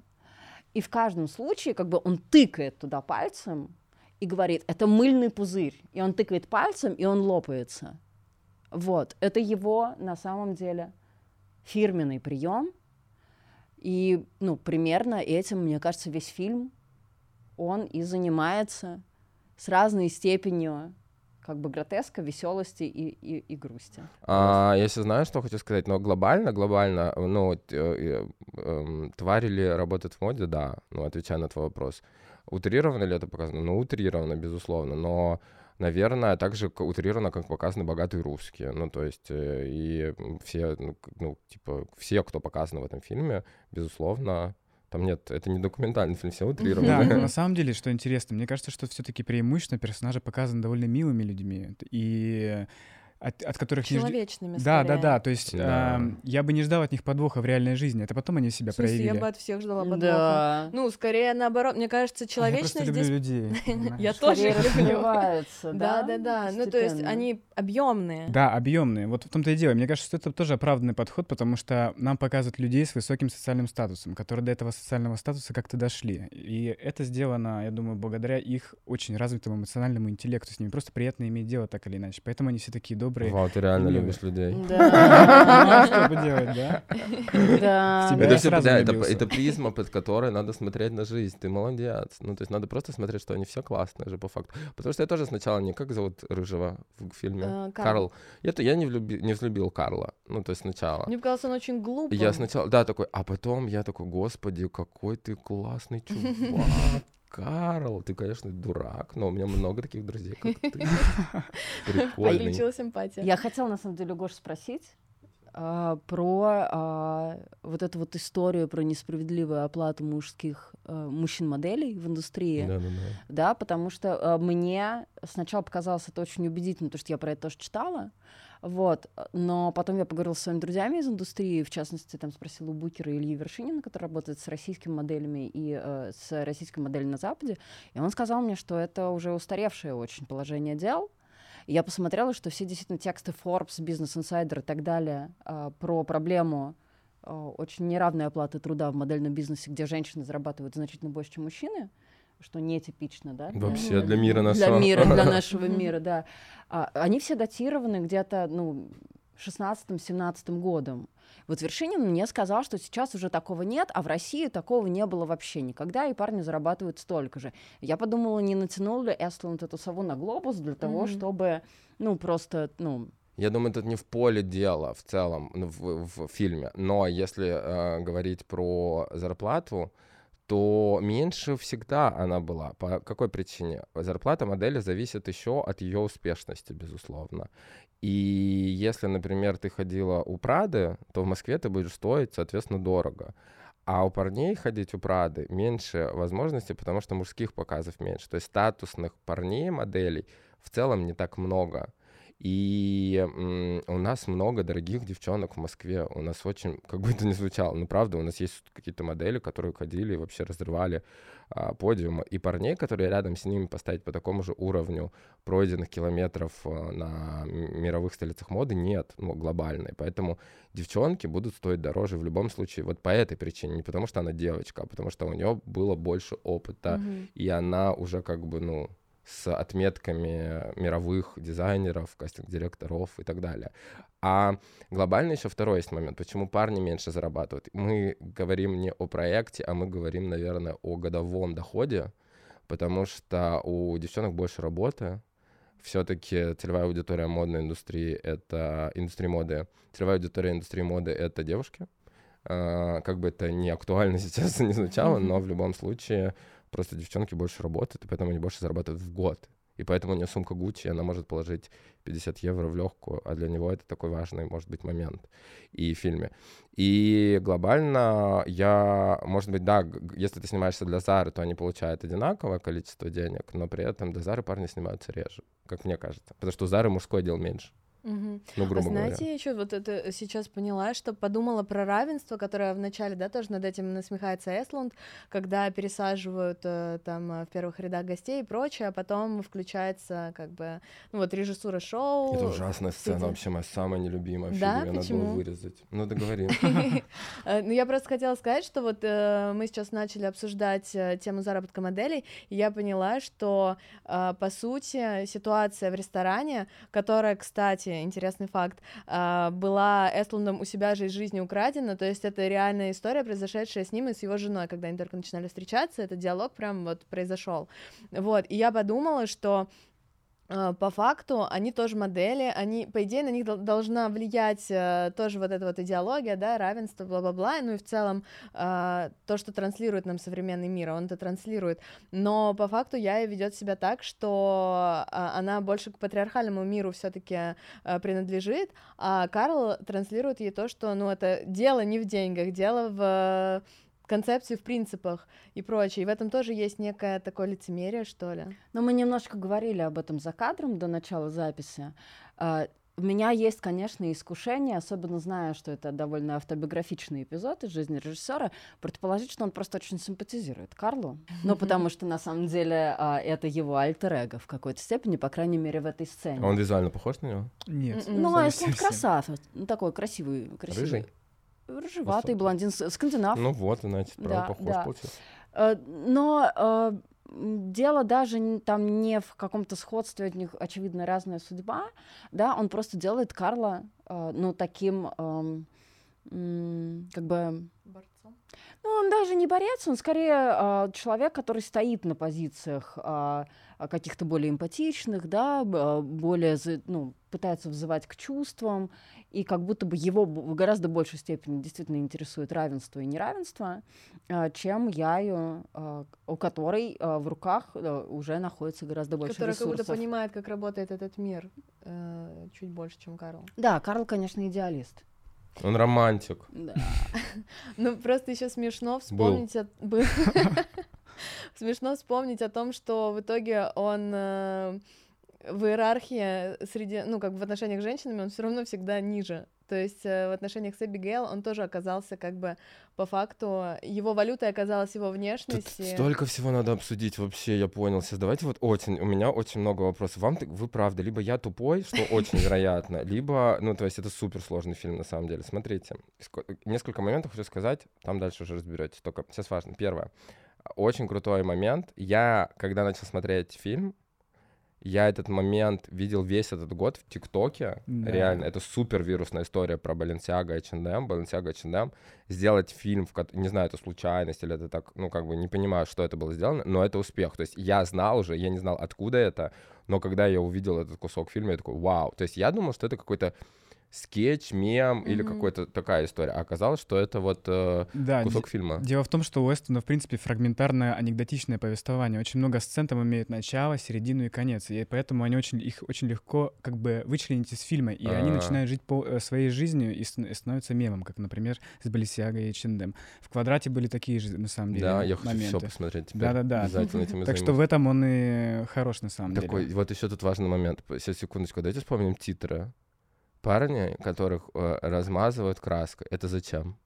И в каждом случае как бы он тыкает туда пальцем и говорит, это мыльный пузырь. И он тыкает пальцем, и он лопается. Вот, это его на самом деле фирменный прием. И, ну, примерно этим, мне кажется, весь фильм, он и занимается с разной степенью как бы гротеска, веселости и, и, и грусти. А, если знаешь, что хочу сказать, но глобально, глобально, ну, э, э, э, твари ли работают в моде, да, ну, отвечая на твой вопрос. Утрированно ли это показано? Ну, утрированно, безусловно, но наверное, так же утрированно, как показаны богатые русские. Ну, то есть, э, и все, ну, ну, типа, все, кто показаны в этом фильме, безусловно, там нет, это не документальный фильм, все утрировано. Да, на самом деле, что интересно, мне кажется, что все-таки преимущественно персонажи показаны довольно милыми людьми. И от, от которых человечными. Не жд... Да, да, да. То есть да. Э, я бы не ждал от них подвоха в реальной жизни. Это потом они себя в смысле, проявили. Я бы от всех ждала подвоха. Да. Ну, скорее наоборот. Мне кажется, человечность я здесь. людей. Я тоже люблю. Да, да, да. Ну, то есть они объемные. Да, объемные. Вот в том-то и дело. Мне кажется, что это тоже оправданный подход, потому что нам показывают людей с высоким социальным статусом, которые до этого социального статуса как-то дошли. И это сделано, я думаю, благодаря их очень развитому эмоциональному интеллекту. С ними просто приятно иметь дело так или иначе. Поэтому они все такие добрые. Вау, ты реально любишь людей. Да. Что поделать, да? Да. Это все, да, это призма, под которой надо смотреть на жизнь. Ты молодец. Ну, то есть надо просто смотреть, что они все классные же по факту. Потому что я тоже сначала не как зовут Рыжего в фильме? Э, Карл. Это я не влюбил, Карла. Ну, то есть сначала. Мне показалось, он очень глупый. Я сначала, да, такой, а потом я такой, господи, какой ты классный чувак. Карл, ты, конечно, дурак, но у меня много таких друзей, как ты. Прикольный. Симпатия. Я хотела, на самом деле, Гош спросить, а, про а, вот эту вот историю про несправедливую оплату мужских а, мужчин-моделей в индустрии. Да, да, да. Да, потому что а, мне сначала показалось это очень убедительно, потому что я про это тоже читала. Вот. Но потом я поговорила с своими друзьями из индустрии, в частности, там спросила у Букера Ильи Вершинина, который работает с российскими моделями и э, с российской моделью на Западе, и он сказал мне, что это уже устаревшее очень положение дел, я посмотрела, что все действительно тексты Forbes, Business Insider и так далее э, про проблему э, очень неравной оплаты труда в модельном бизнесе, где женщины зарабатывают значительно больше, чем мужчины, что нетипично, да? Вообще для мира нашего. Для мира, для нашего мира, да. А, они все датированы где-то, ну, 16-17 годом. Вот Вершинин мне сказал, что сейчас уже такого нет, а в России такого не было вообще никогда, и парни зарабатывают столько же. Я подумала, не натянул ли Эстланд эту сову на глобус для того, mm-hmm. чтобы, ну, просто, ну, я думаю, тут не в поле дела в целом ну, в, в фильме, но если э, говорить про зарплату, то меньше всегда она была. По какой причине? Зарплата модели зависит еще от ее успешности, безусловно. И если, например, ты ходила у Прады, то в Москве ты будешь стоить, соответственно, дорого. А у парней ходить у Прады меньше возможностей, потому что мужских показов меньше. То есть статусных парней, моделей в целом не так много. И у нас много дорогих девчонок в Москве. У нас очень, как бы это ни звучало, ну правда, у нас есть какие-то модели, которые ходили и вообще разрывали а, подиумы. И парней, которые рядом с ними поставить по такому же уровню пройденных километров а, на мировых столицах моды нет, ну, глобальной. Поэтому девчонки будут стоить дороже в любом случае. Вот по этой причине. Не потому что она девочка, а потому что у нее было больше опыта. Mm-hmm. И она уже как бы, ну, с отметками мировых дизайнеров, кастинг-директоров и так далее. А глобально еще второй есть момент, почему парни меньше зарабатывают. Мы говорим не о проекте, а мы говорим, наверное, о годовом доходе, потому что у девчонок больше работы, все-таки целевая аудитория модной индустрии — это индустрия моды. Целевая аудитория индустрии моды — это девушки. А, как бы это не актуально сейчас не звучало, но в любом случае Просто девчонки больше работают, и поэтому они больше зарабатывают в год. И поэтому у нее сумка Гуччи, она может положить 50 евро в легкую, а для него это такой важный, может быть, момент и в фильме. И глобально я, может быть, да, если ты снимаешься для Зары, то они получают одинаковое количество денег, но при этом для Зары парни снимаются реже, как мне кажется. Потому что у Зары мужской дел меньше. Угу. Ну, грубо а знаете, говоря. еще вот это сейчас поняла, что подумала про равенство, которое вначале, да, тоже над этим насмехается Эслунд, когда пересаживают э, там э, в первых рядах гостей и прочее, а потом включается как бы, ну вот режиссура шоу. Это ужасная сцена, среди... вообще моя самая нелюбимая в да? фильме, Почему? надо было вырезать. Ну, договори. Э, ну, я просто хотела сказать, что вот мы сейчас начали обсуждать тему заработка моделей, и я поняла, что, по сути, ситуация в ресторане, которая, кстати, интересный факт, а, была Эстлундом у себя же из жизни украдена, то есть это реальная история, произошедшая с ним и с его женой, когда они только начинали встречаться, этот диалог прям вот произошел. Вот, и я подумала, что по факту они тоже модели, они, по идее, на них должна влиять э, тоже вот эта вот идеология, да, равенство, бла-бла-бла, ну и в целом э, то, что транслирует нам современный мир, он это транслирует, но по факту я ведет себя так, что она больше к патриархальному миру все-таки э, принадлежит, а Карл транслирует ей то, что, ну, это дело не в деньгах, дело в концепции в принципах и прочее. И в этом тоже есть некое такое лицемерие, что ли. Но мы немножко говорили об этом за кадром до начала записи. Uh, у меня есть, конечно, искушение, особенно зная, что это довольно автобиографичный эпизод из жизни режиссера, предположить, что он просто очень симпатизирует Карлу. Ну, потому что на самом деле а, это его альтер-эго в какой-то степени, по крайней мере, в этой сцене. А он визуально похож на него? Нет. Ну, а если он красавец, ну, такой красивый, красивый. Рыжий? Рыжеватый блондин, скандинав. Ну вот, значит, правда, да, похож да. получился. Э, но э, дело даже там не в каком-то сходстве, от них, очевидно, разная судьба, да, он просто делает Карла, э, ну, таким, эм, как бы... Борцом? Ну, он даже не борец, он скорее человек, который стоит на позициях каких-то более эмпатичных, да, более, ну, пытается вызывать к чувствам, и как будто бы его в гораздо большей степени действительно интересует равенство и неравенство, а, чем Яю, а, у которой а, в руках уже находится гораздо больше Которая ресурсов. как будто понимает, как работает этот мир э, чуть больше, чем Карл. Да, Карл, конечно, идеалист. Он романтик. Да. Ну, просто еще смешно вспомнить... Смешно вспомнить о том, что в итоге он э, в иерархии среди, ну, как бы в отношениях с женщинами он все равно всегда ниже. То есть э, в отношениях с Эбигейл он тоже оказался как бы по факту, его валютой оказалась его внешность. Тут столько всего надо обсудить вообще, я понял. Сейчас давайте вот очень, у меня очень много вопросов. Вам, вы правда, либо я тупой, что очень вероятно, либо, ну, то есть это супер сложный фильм на самом деле. Смотрите, несколько моментов хочу сказать, там дальше уже разберетесь. Только сейчас важно. Первое. Очень крутой момент. Я, когда начал смотреть фильм, я этот момент видел весь этот год в ТикТоке. Да. Реально, это супер вирусная история про Balenciaga и H&M. Balenciaga и H&M. Сделать фильм, в котором, не знаю, это случайность или это так, ну, как бы не понимаю, что это было сделано, но это успех. То есть я знал уже, я не знал, откуда это, но когда я увидел этот кусок фильма, я такой, вау. То есть я думал, что это какой-то скетч, мем mm-hmm. или какая-то такая история. А оказалось, что это вот э, да, кусок фильма. Дело в том, что у Уэстона, в принципе, фрагментарное анекдотичное повествование. Очень много сцен там имеют начало, середину и конец. И поэтому они очень, их очень легко как бы вычленить из фильма. И А-а-а. они а. начинают жить по, э, своей жизнью и, и становятся мемом, как, например, с Балисиагой и Чендем. В «Квадрате» были такие же, на самом деле, Да, я хочу все посмотреть теперь. Да-да-да. Обязательно этим Так что в этом он и хорош, на самом Такой, деле. Вот еще тут важный момент. Сейчас, секундочку, давайте вспомним титры парни, которых э, размазывают краской. Это зачем?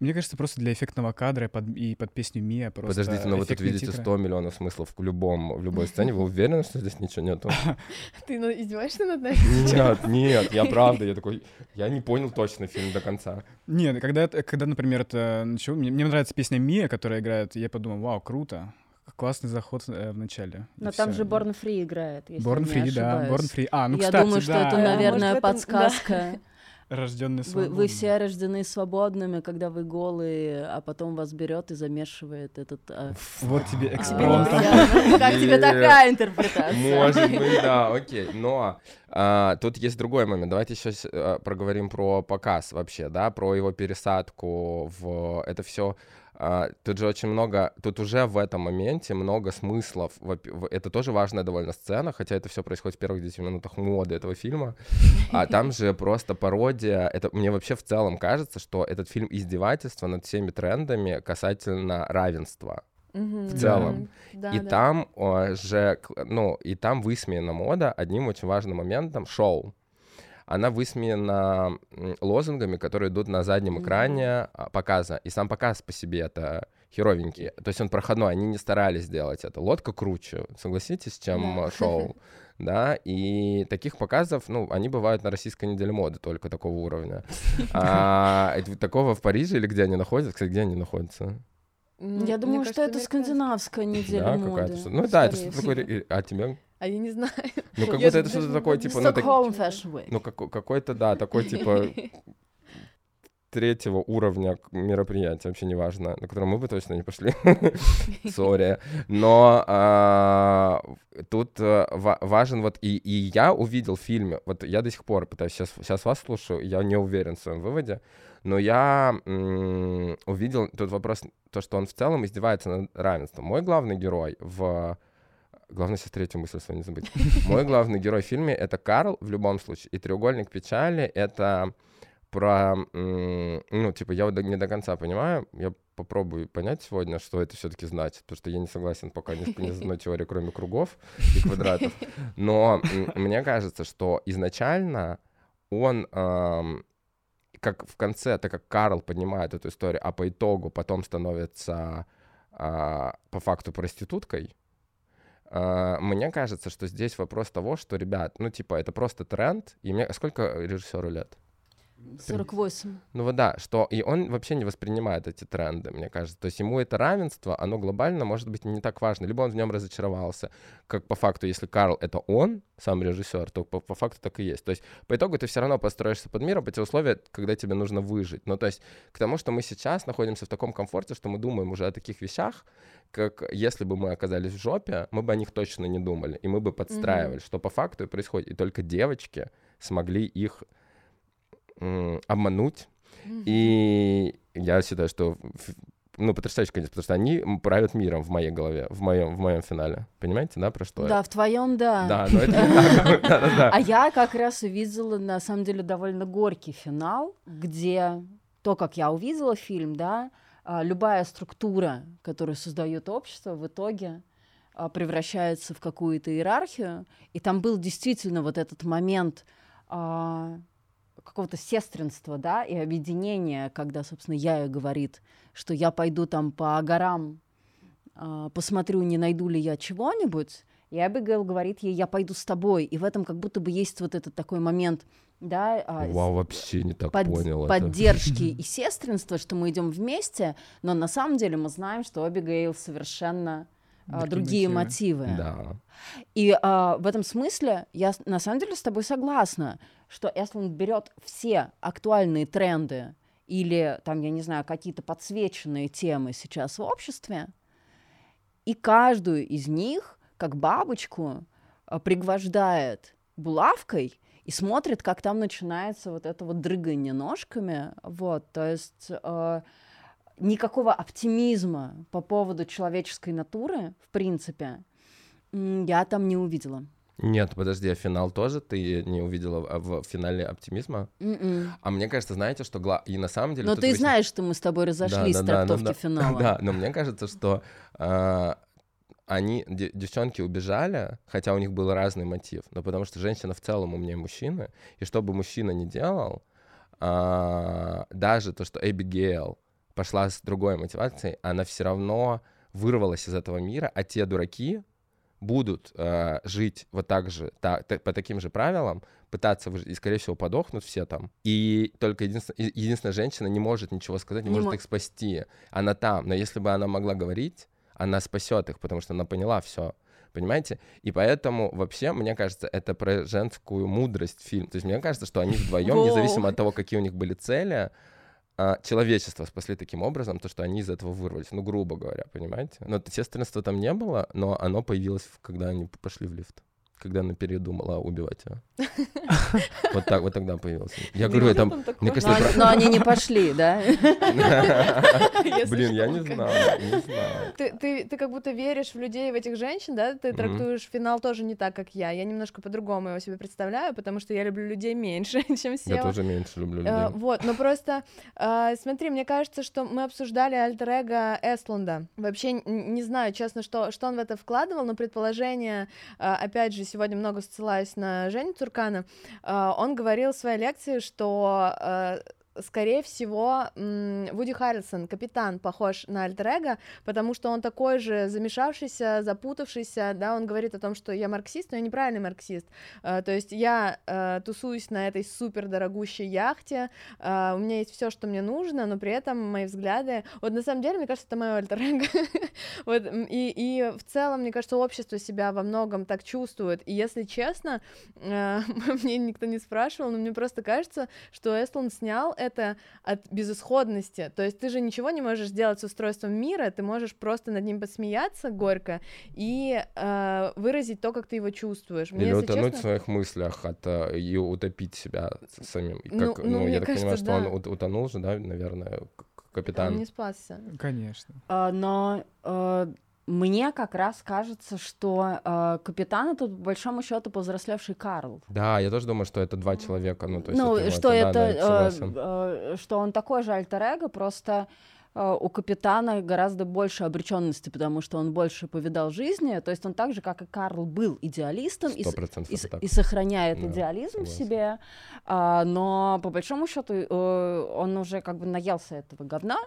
Мне кажется, просто для эффектного кадра под, и под песню Мия просто Подождите, но вы тут видите титры. 100 миллионов смыслов в любом, в любой сцене. Вы уверены, что здесь ничего нету? Ты ну, издеваешься над нами? Нет, нет, я правда, я такой, я не понял точно фильм до конца. Нет, когда, когда например, это начало, мне, мне нравится песня Мия, которая играет, я подумал, вау, круто, классный заход э, в начале. Но там же Born Free играет, если Born Free, да, Born Free. А, ну, Я кстати, думаю, что да. это, наверное, Может, подсказка. Рожденный свободным. Вы, вы все рождены свободными, когда вы голые, а потом вас берет и замешивает этот... А... Вот тебе экспромт. Как тебе такая интерпретация? Может быть, да, окей. Но а, тут есть другой момент. Давайте сейчас а, проговорим про показ вообще, да, про его пересадку в... Это все Uh, тут же очень много, тут уже в этом моменте много смыслов. Это тоже важная довольно сцена, хотя это все происходит в первых 10 минутах моды этого фильма. А там же просто пародия. Это мне вообще в целом кажется, что этот фильм издевательство над всеми трендами касательно равенства. в целом. Да, и да. там о, же, ну, и там высмеяна мода одним очень важным моментом шоу. Она высмеяна лозунгами, которые идут на заднем экране mm-hmm. показа. И сам показ по себе это херовенький. То есть он проходной, они не старались сделать это. Лодка круче, согласитесь, чем yeah. шоу. Да, и таких показов, ну, они бывают на российской неделе моды только такого уровня. А такого в Париже или где они находятся? Кстати, где они находятся? Я думаю, что это скандинавская неделя моды. Ну да, это что-то такое... А тебе? А я не знаю. Ну, как будто это что-то такое, типа... Stockholm Fashion Week. Ну, какой-то, да, такой, типа, третьего уровня мероприятия, вообще неважно, на которое мы бы точно не пошли. Сори. Но а, тут а, важен вот... И, и я увидел в фильме, вот я до сих пор пытаюсь, сейчас, сейчас вас слушаю, я не уверен в своем выводе, но я м- увидел тут вопрос, то, что он в целом издевается над равенством. Мой главный герой в Главное сейчас третью мысль свою не забыть. Мой главный герой в фильме — это Карл в любом случае. И «Треугольник печали» — это про... Ну, типа, я не до конца понимаю. Я попробую понять сегодня, что это все-таки значит, потому что я не согласен пока ни, ни с одной теорией, кроме кругов и квадратов. Но мне кажется, что изначально он как в конце, так как Карл поднимает эту историю, а по итогу потом становится а, по факту проституткой, мне кажется, что здесь вопрос того, что, ребят, ну, типа, это просто тренд, и мне... Сколько режиссеру лет? 48. Ну вот да, что и он вообще не воспринимает эти тренды, мне кажется. То есть ему это равенство, оно глобально может быть не так важно. Либо он в нем разочаровался, как по факту, если Карл это он, сам режиссер, то по, по факту так и есть. То есть по итогу ты все равно построишься под миром, по те условия, когда тебе нужно выжить. Ну то есть к тому, что мы сейчас находимся в таком комфорте, что мы думаем уже о таких вещах, как если бы мы оказались в жопе, мы бы о них точно не думали, и мы бы подстраивали, mm-hmm. что по факту и происходит. И только девочки смогли их обмануть. Mm-hmm. И я считаю, что ну, потрясающий конец, потому что они правят миром в моей голове, в моем, в моем финале. Понимаете, да, про что Да, в твоем, да. Да, но это не так. А я как раз увидела, на самом деле, довольно горький финал, где то, как я увидела фильм, да, а, любая структура, которую создает общество, в итоге а, превращается в какую-то иерархию, и там был действительно вот этот момент а, какого-то сестринства, да, и объединения, когда, собственно, Яя говорит, что я пойду там по горам, э, посмотрю, не найду ли я чего-нибудь, и Абигейл говорит ей, я пойду с тобой, и в этом как будто бы есть вот этот такой момент, да, а, Вау, вообще не так под, понял поддержки это. и сестринства, что мы идем вместе, но на самом деле мы знаем, что Абигейл совершенно а, другие мотивы. мотивы. Да. И а, в этом смысле я на самом деле с тобой согласна, что если он берет все актуальные тренды или там, я не знаю, какие-то подсвеченные темы сейчас в обществе, и каждую из них, как бабочку, а, пригвождает булавкой и смотрит, как там начинается вот это вот дрыгание ножками, вот, то есть э, никакого оптимизма по поводу человеческой натуры, в принципе, я там не увидела. Нет, подожди, а финал тоже ты не увидела а в финале оптимизма? Mm-mm. М-м. А мне кажется, знаете, что гла... и на самом деле... Но ты выясня... знаешь, что мы с тобой разошлись да, да, с трактовки да, да, финала. Да, но мне кажется, что э, они, девчонки убежали, хотя у них был разный мотив, но потому что женщина в целом умнее мужчины, и что бы мужчина ни делал, э, даже то, что Эбигейл пошла с другой мотивацией, она все равно вырвалась из этого мира, а те дураки будут э, жить вот так же, та, та, по таким же правилам, пытаться выжить, и, скорее всего, подохнут все там. И только единственная, единственная женщина не может ничего сказать, не, не может их спасти. Она там, но если бы она могла говорить, она спасет их, потому что она поняла все. Понимаете? И поэтому вообще, мне кажется, это про женскую мудрость фильм. То есть мне кажется, что они вдвоем, независимо от того, какие у них были цели, а, человечество спасли таким образом, то, что они из этого вырвались, ну, грубо говоря, понимаете? Но сестринства там не было, но оно появилось, когда они пошли в лифт когда она передумала убивать его. Вот так, вот тогда появился. Я говорю, там, мне кажется... Но они не пошли, да? Блин, я не знал, не знал. Ты как будто веришь в людей, в этих женщин, да? Ты трактуешь финал тоже не так, как я. Я немножко по-другому его себе представляю, потому что я люблю людей меньше, чем все. Я тоже меньше люблю людей. Э, вот, но просто, э, смотри, мне кажется, что мы обсуждали альтер-эго Эстлунда. Вообще не знаю, честно, что он в это вкладывал, но предположение, э, опять же, сегодня много ссылаюсь на Женю Туркана, э, он говорил в своей лекции, что э, скорее всего, Вуди Харрисон, капитан, похож на альтер потому что он такой же замешавшийся, запутавшийся, да, он говорит о том, что я марксист, но я неправильный марксист, uh, то есть я uh, тусуюсь на этой супер дорогущей яхте, uh, у меня есть все, что мне нужно, но при этом мои взгляды, вот на самом деле, мне кажется, это мое альтер вот, и, и в целом, мне кажется, общество себя во многом так чувствует, и если честно, мне никто не спрашивал, но мне просто кажется, что Эстланд снял это это от безысходности. То есть ты же ничего не можешь сделать с устройством мира, ты можешь просто над ним посмеяться горько и э, выразить то, как ты его чувствуешь. Мне, Или утонуть честно... в своих мыслях от, э, и утопить себя самим. Ну, как, ну, ну я так кажется, понимаю, да. что он утонул же, да, наверное, капитан. Он не спасся. Конечно. А, но а, мне как раз кажется, что э, капитан это по большому счету повзрослевший Карл. Да, я тоже думаю, что это два человека. Ну, то есть ну это, что это, это, да, э, э, что он такой же альтер просто э, у капитана гораздо больше обреченности, потому что он больше повидал жизни. То есть он так же, как и Карл, был идеалистом и, и, и сохраняет да, идеализм согласен. в себе. А, но по большому счету э, он уже как бы наелся этого говна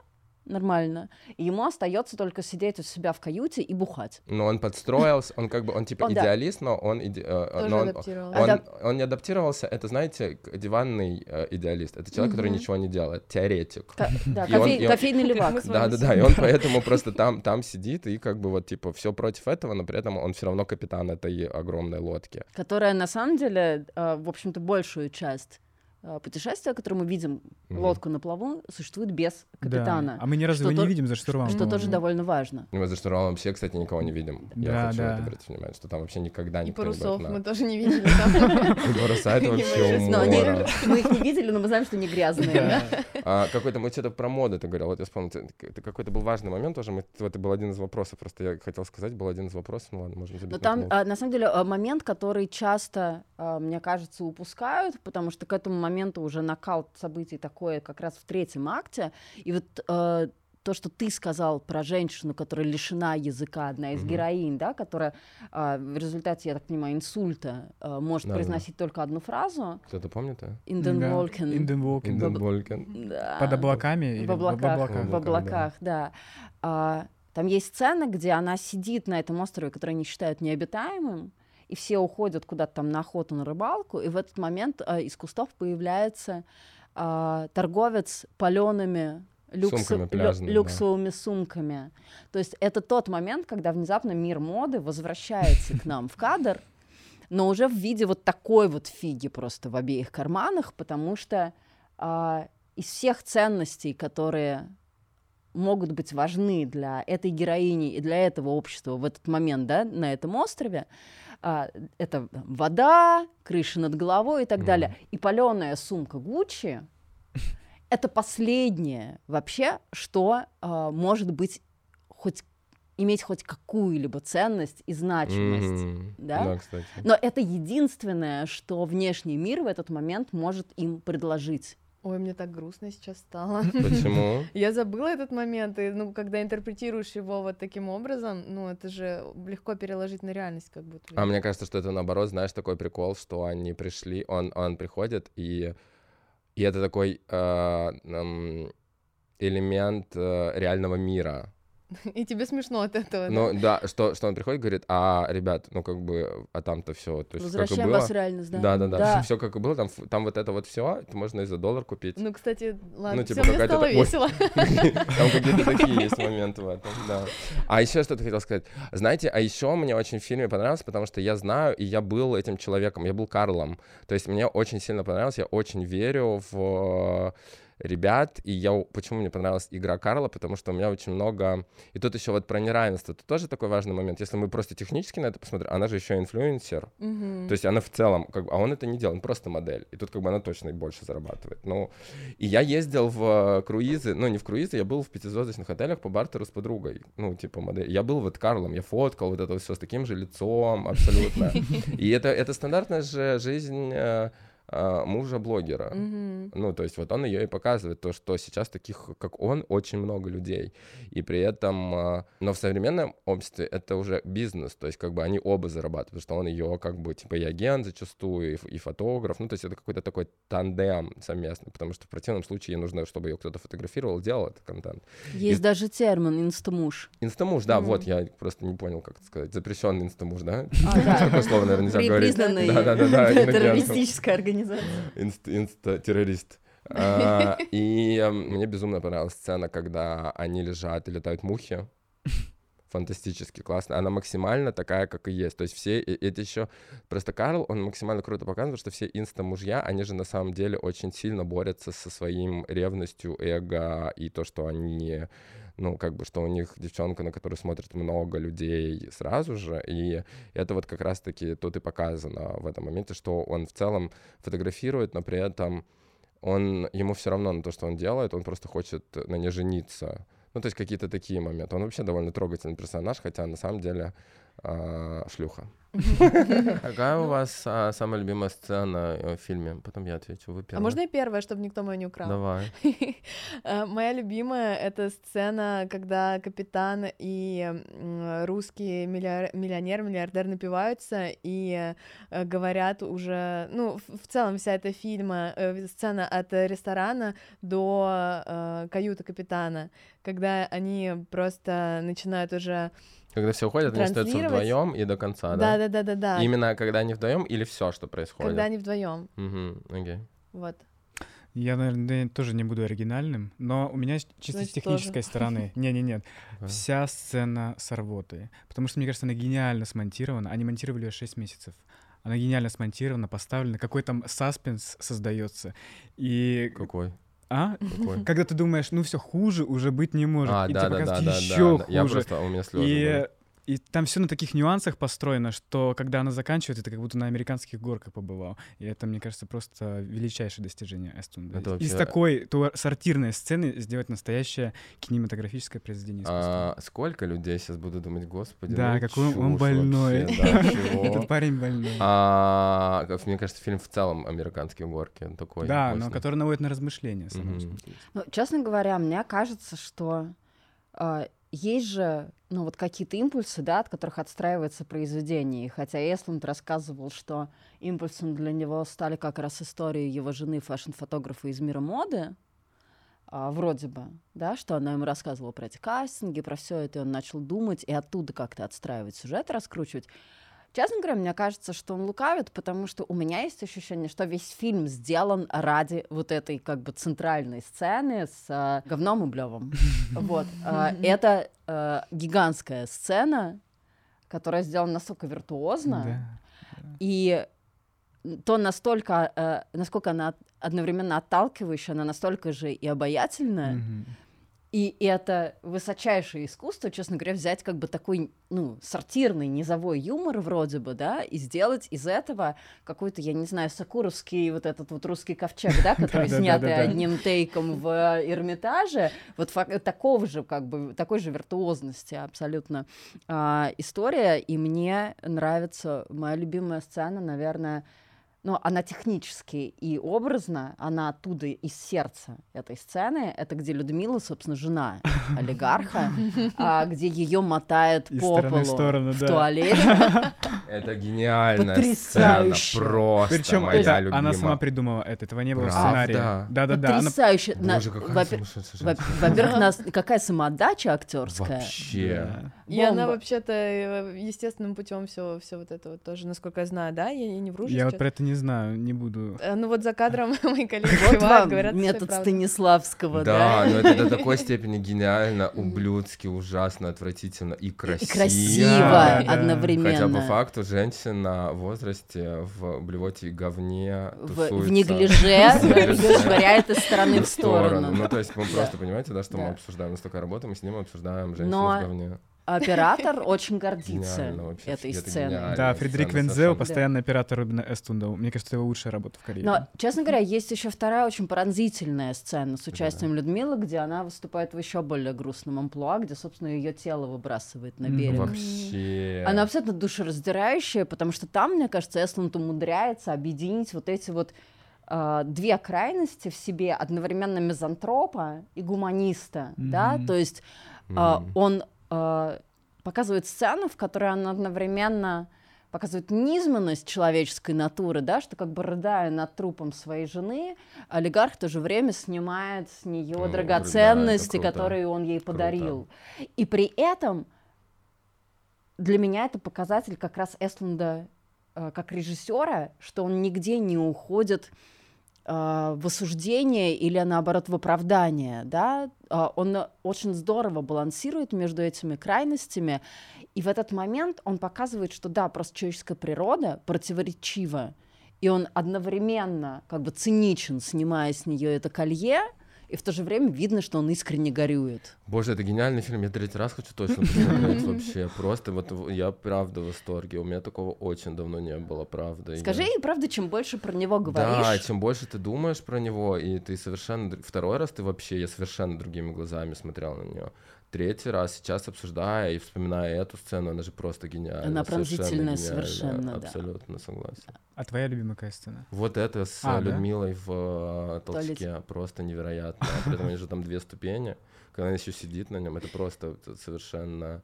нормально, и ему остается только сидеть у себя в каюте и бухать. Но он подстроился, он как бы, он типа он, идеалист, да. но он, иде, э, но он, он, не адаптировался, это, знаете, диванный э, идеалист, это человек, угу. который ничего не делает, теоретик. Ко- да, кофей, он, кофейный левак. Да, да, да, и он поэтому просто там, там сидит и как бы вот типа все против этого, но при этом он все равно капитан этой огромной лодки. Которая на самом деле, э, в общем-то, большую часть Э, путешествия, которое мы видим, mm-hmm. лодку на плаву, существует без капитана. Да. А мы ни разу его не видим за штурвалом. Что тоже довольно важно. Мы за штурвалом вообще, кстати, никого не видим. Да, Я хочу да. это обратить внимание, что там вообще никогда И парусов мы тоже не видели. Паруса — это вообще умора. Мы их не видели, но мы знаем, что они грязные. А Какой-то мы что-то про моду ты говорил. Вот я вспомнил, это какой-то был важный момент тоже. Это был один из вопросов. Просто я хотел сказать, был один из вопросов. Ну ладно, можем забить. Но там, а, на самом деле, а, момент, который часто, мне кажется, упускают, потому что к этому моменту уже накал накал событий такое как раз в третьем акте. И вот э, то, что ты сказал про женщину, которая лишена языка, одна из mm-hmm. героинь, да, которая э, в результате, я так понимаю, инсульта э, может да, произносить да. только одну фразу. Кто-то помнит, а? Инден да. Волкен. Инден Волкен. Инден Волкен. Да. Под облаками? В облаках, в облаках, в облаках да. да. А, там есть сцена, где она сидит на этом острове, который они считают необитаемым, и все уходят куда-то там на охоту, на рыбалку, и в этот момент э, из кустов появляется э, торговец палеными люкс... сумками люксовыми да. сумками. То есть это тот момент, когда внезапно мир моды возвращается к нам в кадр, но уже в виде вот такой вот фиги просто в обеих карманах, потому что э, из всех ценностей, которые могут быть важны для этой героини и для этого общества в этот момент, да, на этом острове, а, это вода, крыша над головой и так mm. далее. И паленая сумка Гуччи — это последнее вообще, что а, может быть хоть иметь хоть какую-либо ценность и значимость, mm-hmm. да? да кстати. Но это единственное, что внешний мир в этот момент может им предложить. Ой, мне так грустно сейчас стало. Почему? Я забыла этот момент, и, ну, когда интерпретируешь его вот таким образом, ну, это же легко переложить на реальность, как будто. А мне кажется, что это наоборот, знаешь, такой прикол, что они пришли, он, он приходит, и, и это такой э, э, элемент э, реального мира, И тебе смешно от этого. Ну да, да что, что он приходит и говорит, а, ребят, ну как бы, а там-то все. То есть, Возвращаем как и было. вас в реальность, да? Да, да, да. да. Все как и было, там, там вот это вот все, это можно и за доллар купить. Ну, кстати, ладно, ну, типа, все, мне стало так... весело. Там какие-то такие есть моменты в этом, да. А еще что-то хотел сказать. Знаете, а еще мне очень в фильме понравилось, потому что я знаю, и я был этим человеком, я был Карлом. То есть мне очень сильно понравилось, я очень верю в ребят, и я, почему мне понравилась игра Карла, потому что у меня очень много, и тут еще вот про неравенство, это тоже такой важный момент, если мы просто технически на это посмотрим, она же еще инфлюенсер, mm-hmm. то есть она в целом, как бы, а он это не делал, он просто модель, и тут как бы она точно и больше зарабатывает, ну, и я ездил в круизы, ну, не в круизы, я был в пятизвездочных отелях по бартеру с подругой, ну, типа модель, я был вот Карлом, я фоткал вот это все с таким же лицом, абсолютно, и это, это стандартная же жизнь э, мужа блогера. Мгм. Ну, то есть вот он ее и показывает, то, что сейчас таких, как он, очень много людей. И при этом, а, но в современном обществе это уже бизнес, то есть как бы они оба зарабатывают, потому что он ее как бы типа и агент зачастую, и, и фотограф, ну, то есть это какой-то такой тандем совместный, потому что в противном случае ей нужно, чтобы ее кто-то фотографировал, делал этот контент. Есть И- даже термин инстамуш. Инстамуж, да, Мгм. вот, я просто не понял, как это сказать, запрещенный инстамуж, да? А, да. Такое слово, наверное, нельзя говорить. признанный Да-да-да, иногентом. террористическая организация. Инст- Инста-террорист. А, И мне безумно понравилась сцена, когда они лежат и летают мухи. Фантастически классно. Она максимально такая, как и есть. То есть все, это еще просто Карл, он максимально круто показывает, что все инста-мужья, они же на самом деле очень сильно борются со своим ревностью, эго и то, что они ну, как бы, что у них девчонка, на которую смотрит много людей сразу же, и это вот как раз-таки тут и показано в этом моменте, что он в целом фотографирует, но при этом он, ему все равно на то, что он делает, он просто хочет на ней жениться. Ну, то есть какие-то такие моменты. Он вообще довольно трогательный персонаж, хотя на самом деле а, шлюха. Какая у вас а, самая любимая сцена э, в фильме? Потом я отвечу. Вы А первая. можно я первая, чтобы никто мою не украл? Давай. Э, Моя любимая это сцена, когда капитан и русский миллионер, миллиардер напиваются и э, говорят уже, ну, в целом вся эта фильма, сцена от ресторана до каюты капитана, когда они просто начинают уже... Когда все уходят, они остаются вдвоем и до конца, да? Да-да-да-да-да. Именно когда они вдвоем или все, что происходит? Когда они вдвоем. Мгм, окей. Вот. Я, наверное, тоже не буду оригинальным, но у меня с- чисто с Значит, технической стороны. Не-не-нет. Вся сцена с рвотой. Потому что, мне кажется, она гениально смонтирована. Они монтировали ее 6 месяцев. Она гениально смонтирована, поставлена. Какой там саспенс создается. И... Какой? А? Какой? Когда ты думаешь, ну все хуже уже быть не может. А, и да, тебе да, да, показывают да, еще да. Я хуже. просто, у меня слезы И, были. И там все на таких нюансах построено, что когда она заканчивается, ты как будто на американских горках побывал. И это, мне кажется, просто величайшее достижение Эстунда. Это Из вообще- такой туар- сортирной сцены сделать настоящее кинематографическое произведение искусства. А, сколько людей сейчас будут думать, господи, Да, ну какой он- больной. вообще? Этот парень больной. А, мне кажется, фильм в целом американские горки, такой. да, но который наводит на размышления. Ну, честно говоря, мне кажется, что а, есть же, ну, вот какие-то импульсы, да, от которых отстраивается произведение. И хотя Эсланд рассказывал, что импульсом для него стали как раз истории его жены, фэшн-фотографа из мира моды, а, вроде бы, да, что она ему рассказывала про эти кастинги, про все это, и он начал думать и оттуда как-то отстраивать сюжет, раскручивать. Честно говоря, мне кажется, что он лукавит, потому что у меня есть ощущение, что весь фильм сделан ради вот этой как бы центральной сцены с а, говном и блевом. Вот. а, Это а, гигантская сцена, которая сделана настолько виртуозно, и то настолько, э, насколько она одновременно отталкивающая, она настолько же и обаятельная. И это высочайшее искусство, честно говоря, взять как бы такой, ну, сортирный низовой юмор вроде бы, да, и сделать из этого какой-то, я не знаю, сакуровский вот этот вот русский ковчег, да, который снятый одним тейком в Эрмитаже, вот фак- такого же, как бы, такой же виртуозности абсолютно а, история, и мне нравится моя любимая сцена, наверное, ну, она технически и образно, она оттуда из сердца этой сцены. Это где Людмила, собственно, жена олигарха, а, где ее мотает по полу в да. туалете. Это гениальная Потрясающе. сцена, просто Причем моя это любимая. она сама придумала это, этого не было Правда? в сценарии. Да-да-да. Потрясающе. Во-первых, нас какая самоотдача актерская. Вообще. Да. И она вообще-то э, естественным путем все, все вот это вот тоже, насколько я знаю, да, я, я не вру Я вот про это не знаю, не буду. Э, Ну вот за кадром мои коллеги Вот говорят, метод. Станиславского, Да, да? но это до такой степени гениально, ублюдски, ужасно, отвратительно и И красиво. красиво Да, да. одновременно. Хотя по факту женщина в возрасте в блевоте и говне в, тусуется. в неглиже швыряет из стороны в сторону. Ну, то есть мы просто, понимаете, да, что мы Да. обсуждаем настолько работу, мы с ним обсуждаем женщину в говне. Оператор очень гордится вообще, этой это сценой. Да, Фредерик совершенно. постоянный оператор Рубина Эстунда. Мне кажется, это его лучшая работа в карьере. Но, честно говоря, есть еще вторая очень пронзительная сцена с участием Людмилы, где она выступает в еще более грустном амплуа, где, собственно, ее тело выбрасывает на берег. Вообще. Она абсолютно душераздирающая, потому что там, мне кажется, Эсланд умудряется объединить вот эти вот э, две крайности в себе, одновременно мизантропа и гуманиста, mm-hmm. да, то есть э, mm-hmm. он э, показывает сцену, в которой он одновременно показывает низменность человеческой натуры, да, что как бы рыдая над трупом своей жены, олигарх в то же время снимает с нее ну, драгоценности, да, которые он ей подарил. Круто. И при этом для меня это показатель как раз Эстланда э, как режиссера, что он нигде не уходит э, в осуждение или наоборот в оправдание, да, э, он очень здорово балансирует между этими крайностями, и в этот момент он показывает, что да, просто человеческая природа противоречива, и он одновременно как бы циничен, снимая с нее это колье, и в то же время видно, что он искренне горюет. Боже, это гениальный фильм, я третий раз хочу точно посмотреть вообще. Просто вот я правда в восторге, у меня такого очень давно не было, правда. Скажи, и правда, чем больше про него говоришь. Да, чем больше ты думаешь про него, и ты совершенно... Второй раз ты вообще, я совершенно другими глазами смотрел на нее третий раз сейчас обсуждая и вспоминая эту сцену, она же просто гениальная. Она пронзительная совершенно, совершенно да. Абсолютно согласен. А твоя любимая какая сцена? Вот это с а, Людмилой да? в uh, толчке, просто невероятно. При этом же там две ступени, когда она еще сидит на нем, это просто совершенно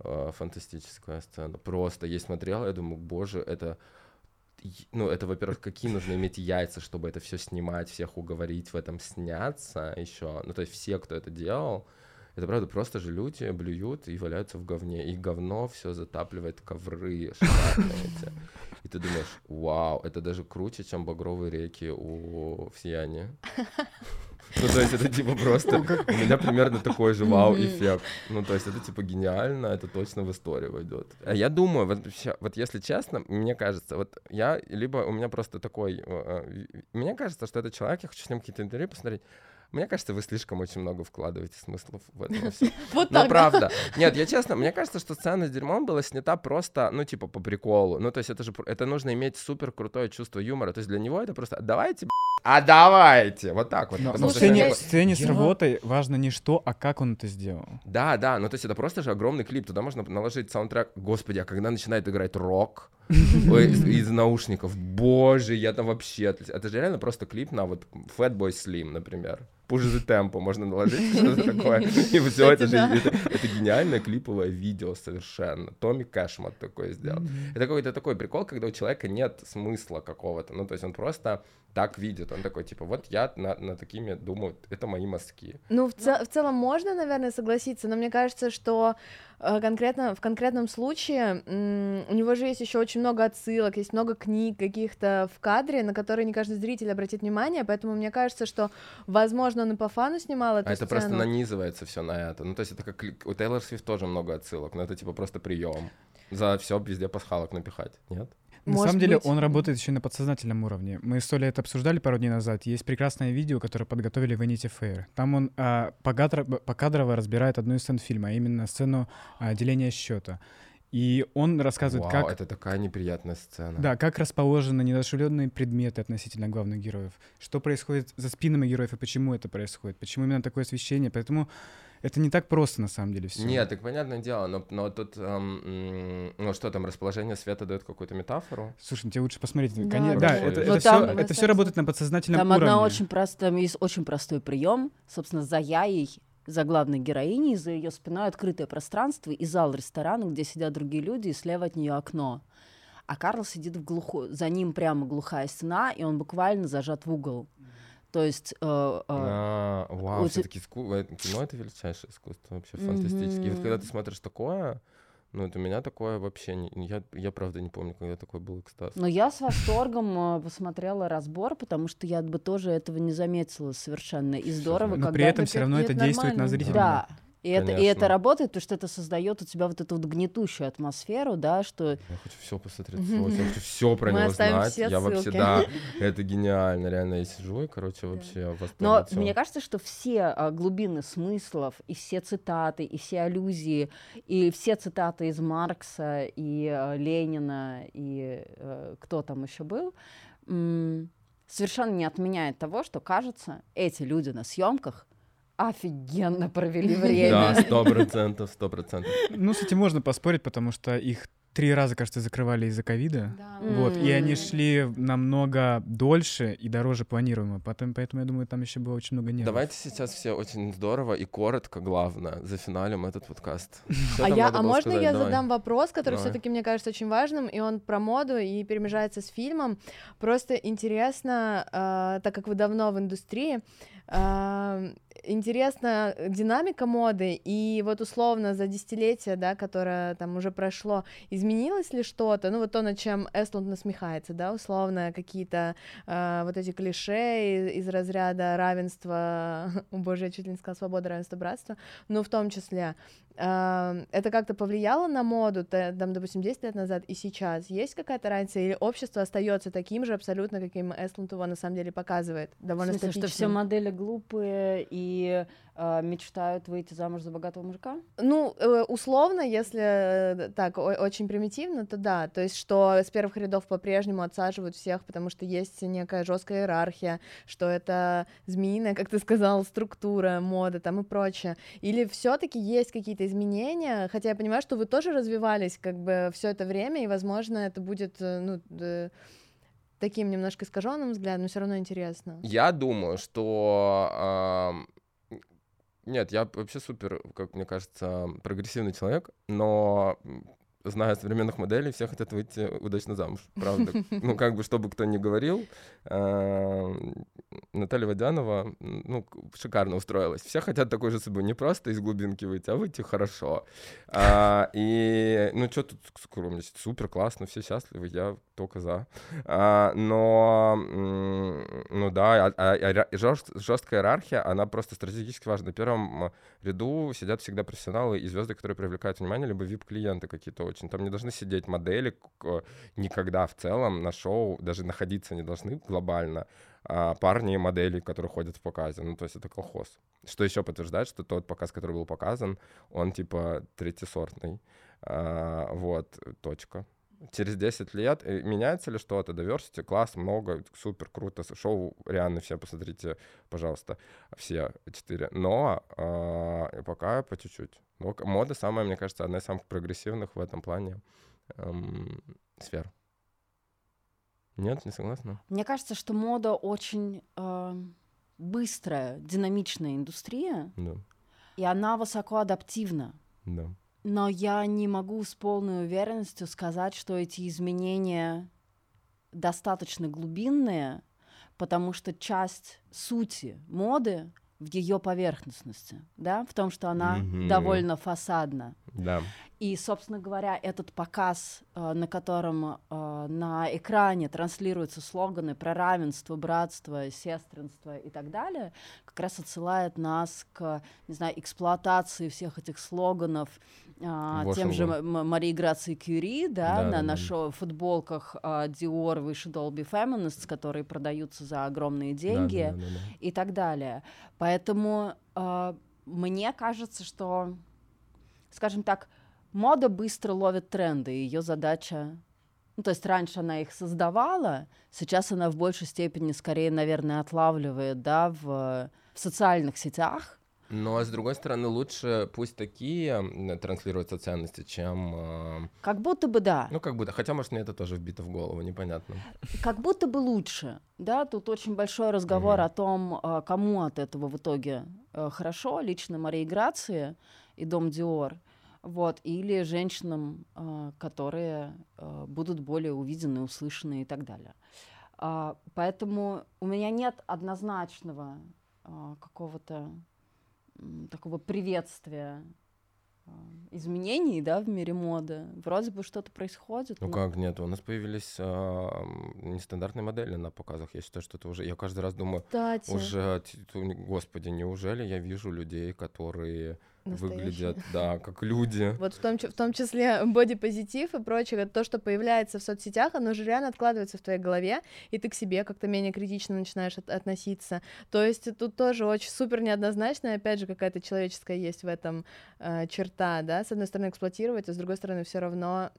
uh, фантастическая сцена. Просто я смотрел, я думаю, боже, это ну, это, во-первых, какие нужно иметь яйца, чтобы это все снимать, всех уговорить в этом сняться еще. Ну, то есть все, кто это делал, это правда, просто же люди блюют и валяются в говне. И говно все затапливает ковры шикарные И ты думаешь, вау, это даже круче, чем багровые реки у в. Ну, то есть это типа просто... У меня примерно такой же вау-эффект. Ну, то есть это типа гениально, это точно в историю войдет. А я думаю, вот, вот если честно, мне кажется, вот я, либо у меня просто такой... Э, э, мне кажется, что этот человек, я хочу с ним какие-то интервью посмотреть, мне кажется, вы слишком очень много вкладываете смыслов в это все. Вот так, правда. Нет, я честно, мне кажется, что сцена с дерьмом была снята просто, ну, типа, по приколу. Ну, то есть это же, это нужно иметь супер крутое чувство юмора. То есть для него это просто, давайте, а давайте, вот так вот. Но, в сцене, в сцене с работой важно не что, а как он это сделал. Да, да, ну то есть это просто же огромный клип, туда можно наложить саундтрек. Господи, а когда начинает играть рок, из, из наушников. Боже, я там вообще... Это же реально просто клип на вот Fatboy Slim, например. Push the Tempo можно наложить, что-то такое. И все, это же это гениальное клиповое видео совершенно. Томми Кэшмат такое сделал. Это какой-то такой прикол, когда у человека нет смысла какого-то. Ну, то есть он просто так видит. Он такой, типа, вот я на, на такими думаю, это мои мазки. Ну, в, цел, в целом можно, наверное, согласиться, но мне кажется, что э, конкретно в конкретном случае у него же есть еще очень много отсылок, есть много книг каких-то в кадре, на которые не каждый зритель обратит внимание, поэтому мне кажется, что, возможно, он и по фану снимал эту А это просто нанизывается все на это. Ну, то есть это как у Тейлор Свифт тоже много отсылок, но это типа просто прием за все везде пасхалок напихать, нет? На Может самом деле быть... он работает еще на подсознательном уровне. Мы с Олей это обсуждали пару дней назад. Есть прекрасное видео, которое подготовили Vanity Fair. Там он а, покадрово, покадрово разбирает одну из сцен фильма, а именно сцену а, деления счета. И он рассказывает, Вау, как... это такая неприятная сцена. Да, как расположены недошевленные предметы относительно главных героев. Что происходит за спинами героев и почему это происходит. Почему именно такое освещение. Поэтому это не так просто на самом деле все. Нет, так понятное дело, но, но тут, эм, ну что там, расположение света дает какую-то метафору? Слушай, ну тебе лучше посмотреть. Да, Конечно, да это, это, все, это все работает на подсознательном там уровне. Там одна очень простая, там есть очень простой прием, собственно, за яей за главной героиней, за ее спиной открытое пространство и зал ресторана, где сидят другие люди, и слева от нее окно. А Карл сидит в глухой, за ним прямо глухая стена, и он буквально зажат в угол. То есть... Э, э, а, вау, все-таки иску... кино — это величайшее искусство, вообще фантастически. И вот когда ты смотришь такое, ну, это у меня такое вообще... Не, я, я правда не помню, когда такой был экстаз. Но я с восторгом э, посмотрела разбор, потому что я бы тоже этого не заметила совершенно. И здорово, Но когда... при этом все равно это действует на зрителя. Да, и это, и это работает, потому что это создает у тебя вот эту вот гнетущую атмосферу, да, что... Я хочу все посмотреть, mm-hmm. я хочу все про Мы него знать. Я ссылки. вообще, да, это гениально, реально, я сижу и, короче, вообще в Но мне кажется, что все а, глубины смыслов, и все цитаты, и все аллюзии, и все цитаты из Маркса, и а, Ленина, и а, кто там еще был, совершенно не отменяет того, что, кажется, эти люди на съемках офигенно провели время. Да, сто процентов, сто процентов. Ну, с этим можно поспорить, потому что их три раза, кажется, закрывали из-за ковида. Да. Вот, и они шли намного дольше и дороже планируемо. Потом, поэтому, я думаю, там еще было очень много нервов. Давайте сейчас все очень здорово и коротко, главное, за финалем этот подкаст. а я, а можно сказать? я Давай. задам вопрос, который все-таки мне кажется очень важным, и он про моду и перемежается с фильмом. Просто интересно, э, так как вы давно в индустрии, э, интересна динамика моды, и вот условно за десятилетие, да, которое там уже прошло, изменилось ли что-то? Ну, вот то, над чем Эстлунд насмехается, да, условно, какие-то э, вот эти клише из, из разряда равенства, о боже, я чуть ли не сказала, свобода, равенство, братство, но в том числе это как-то повлияло на моду, там, допустим, 10 лет назад и сейчас? Есть какая-то разница? Или общество остается таким же абсолютно, каким Эстлунд его на самом деле показывает? Довольно В смысле, что все модели глупые и мечтают выйти замуж за богатого мужика? Ну, э, условно, если э, так, очень примитивно, то да. То есть, что с первых рядов по-прежнему отсаживают всех, потому что есть некая жесткая иерархия, что это змеиная, как ты сказал, структура, мода там и прочее. Или все-таки есть какие-то изменения, хотя я понимаю, что вы тоже развивались как бы все это время, и, возможно, это будет, ну, таким немножко искаженным взглядом, но все равно интересно. Я думаю, что нет, я вообще супер, как мне кажется, прогрессивный человек, но зная современных моделей, все хотят выйти удачно замуж, правда. Ну, как бы, чтобы кто ни говорил, а, Наталья Водянова, ну, шикарно устроилась. Все хотят такой же собой, не просто из глубинки выйти, а выйти хорошо. А, и, ну, что тут скромность? Супер, классно, все счастливы, я только за. А, но, ну да, а, а, а жесткая иерархия, она просто стратегически важна. На первом ряду сидят всегда профессионалы и звезды, которые привлекают внимание, либо VIP-клиенты какие-то очень. Там не должны сидеть модели никогда в целом на шоу, даже находиться не должны глобально а, парни и модели, которые ходят в показе. Ну, то есть это колхоз. Что еще подтверждает, что тот показ, который был показан, он типа третьесортный. А, вот, точка через 10 лет э, меняется ли что-то? Diversity, класс, много, супер, круто, шоу реально все, посмотрите, пожалуйста, все четыре. Но э, пока по чуть-чуть. Мода самая, мне кажется, одна из самых прогрессивных в этом плане эм, сфер. Нет, не согласна? Мне кажется, что мода очень э, быстрая, динамичная индустрия, да. и она высоко адаптивна. Да. Но я не могу с полной уверенностью сказать, что эти изменения достаточно глубинные, потому что часть сути моды в ее поверхностности, да, в том, что она mm-hmm. довольно фасадна. Да. И, собственно говоря, этот показ, э, на котором э, на экране транслируются слоганы про равенство, братство, сестринство и так далее, как раз отсылает нас к, не знаю, эксплуатации всех этих слоганов а, тем же Марии Грации Кюри, да, да на, да, на шоу, футболках Dior выше Dolby Feminists, которые продаются за огромные деньги да, да, да, да. и так далее. Поэтому мне кажется, что, скажем так, мода быстро ловит тренды, и ее задача ну, то есть раньше она их создавала, сейчас она в большей степени скорее, наверное, отлавливает, да, в, в социальных сетях, но, с другой стороны, лучше пусть такие транслируются ценности, чем... Э... Как будто бы да. Ну, как будто. Хотя, может, мне это тоже вбито в голову, непонятно. Как будто бы лучше. Да, тут очень большой разговор mm-hmm. о том, э, кому от этого в итоге э, хорошо. Лично Марии Грации и Дом Диор. Вот, или женщинам, э, которые будут более увидены, услышаны и так далее. А, поэтому у меня нет однозначного какого-то такого приветствия изменений, да, в мире моды. Вроде бы что-то происходит. Ну но... как нет, у нас появились а, нестандартные модели на показах. Я считаю, что это уже. Я каждый раз думаю, Кстати. уже, господи, неужели я вижу людей, которые выглядят, да, как люди. Вот в том, в том числе бодипозитив и прочее, то, что появляется в соцсетях, оно же реально откладывается в твоей голове, и ты к себе как-то менее критично начинаешь от относиться. То есть тут тоже очень супер неоднозначно, опять же, какая-то человеческая есть в этом э, черта, да, с одной стороны эксплуатировать, а с другой стороны все равно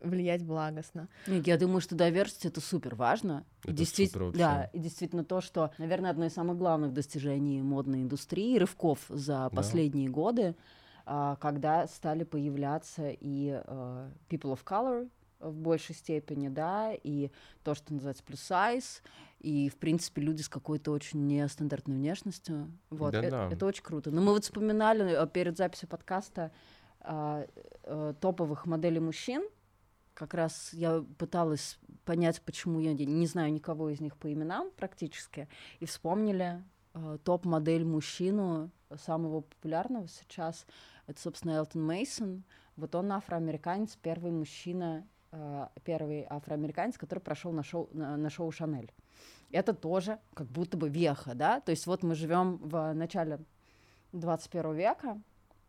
влиять благостно. Я думаю, что diversity это супер важно. Это Действит... супер да, и действительно то, что, наверное, одно из самых главных достижений модной индустрии, рывков за да. последние годы, а, когда стали появляться и uh, people of color в большей степени, да, и то, что называется plus size, и, в принципе, люди с какой-то очень нестандартной внешностью. Вот, да, это, это очень круто. Но мы вот вспоминали э, перед записью подкаста а, топовых моделей мужчин, как раз я пыталась понять, почему я не знаю никого из них по именам практически, и вспомнили э, топ-модель мужчину самого популярного сейчас. Это, собственно, Элтон Мейсон. Вот он афроамериканец, первый мужчина, э, первый афроамериканец, который прошел на шоу, на, на шоу Шанель. Это тоже как будто бы веха, да? То есть вот мы живем в начале 21 века,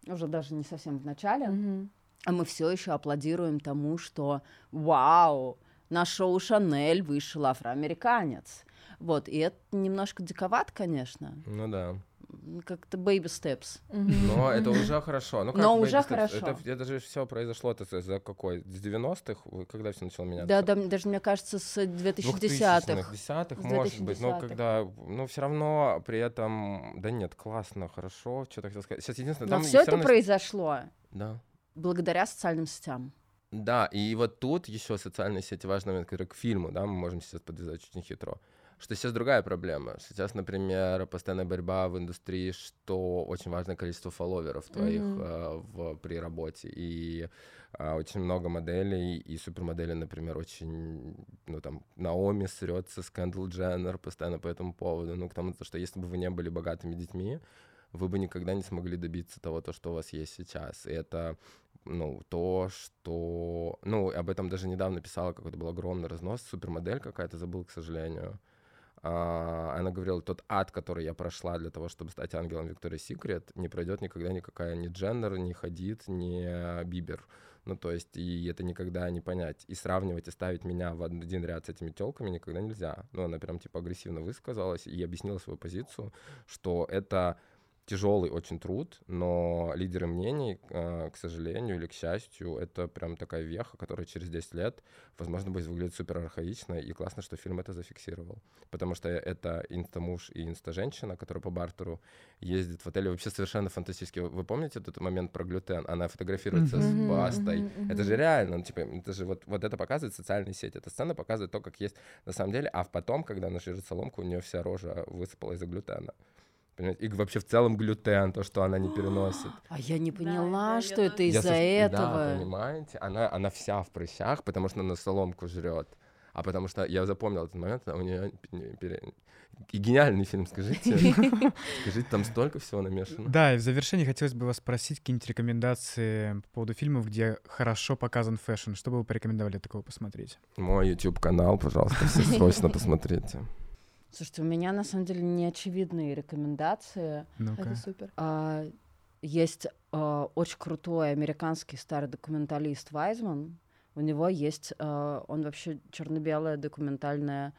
уже даже не совсем в начале, mm-hmm а мы все еще аплодируем тому, что вау, на шоу Шанель вышел афроамериканец. Вот, и это немножко диковат, конечно. Ну да. Как-то baby steps. Но это уже хорошо. Ну, как Но уже steps? хорошо. Это, это же все произошло это за какой? С 90-х? Когда все начало меняться? Да, да, даже, мне кажется, с 2010-х. 2010-х, может быть. Но когда... Ну, все равно при этом... Да нет, классно, хорошо. Что-то хотел сказать. Сейчас единственное... Но все это равно... произошло. Да благодаря социальным сетям. Да, и вот тут еще социальные сети важный момент, который к фильму, да, мы можем сейчас подвязать очень хитро. Что сейчас другая проблема. Сейчас, например, постоянная борьба в индустрии, что очень важное количество фолловеров твоих mm-hmm. э, в, при работе. И э, очень много моделей, и супермодели, например, очень, ну там, Наоми срется с Кэндл Дженнер постоянно по этому поводу. Ну, к тому, что если бы вы не были богатыми детьми, вы бы никогда не смогли добиться того, то, что у вас есть сейчас. И это ну, то, что... Ну, об этом даже недавно писала, какой-то был огромный разнос, супермодель какая-то, забыл, к сожалению. А, она говорила, тот ад, который я прошла для того, чтобы стать ангелом Виктория Секрет, не пройдет никогда никакая ни Дженнер, ни Хадид, ни Бибер. Ну, то есть, и это никогда не понять. И сравнивать и ставить меня в один ряд с этими телками никогда нельзя. Ну, она прям, типа, агрессивно высказалась и объяснила свою позицию, что это тяжелый очень труд, но лидеры мнений, э, к сожалению или к счастью, это прям такая веха, которая через 10 лет, возможно, будет выглядеть супер архаично, и классно, что фильм это зафиксировал. Потому что это инста-муж и инста-женщина, которая по бартеру ездит в отеле. Вообще совершенно фантастически. Вы помните этот момент про глютен? Она фотографируется mm-hmm. с бастой. Mm-hmm. Это же реально, ну, типа, это же вот, вот это показывает социальные сети. Эта сцена показывает то, как есть на самом деле, а потом, когда она жрет соломку, у нее вся рожа высыпала из-за глютена. Понимаете? И вообще в целом глютен, то, что она не переносит. А я не поняла, да, что это из-за этого. Да, понимаете? Она, она вся в прыщах, потому что она соломку жрет. А потому что я запомнил этот момент, у нее и гениальный фильм, скажите. Скажите, там столько всего намешано. Да, и в завершении хотелось бы вас спросить какие-нибудь рекомендации по поводу фильмов, где хорошо показан fashion. Что бы вы порекомендовали такого посмотреть? Мой YouTube-канал, пожалуйста, все срочно посмотрите. Слушайте, у меня на самом деле неочевидные рекомендации. ну Это супер. А, есть а, очень крутой американский старый документалист Вайзман. У него есть, а, он вообще черно-белое документальное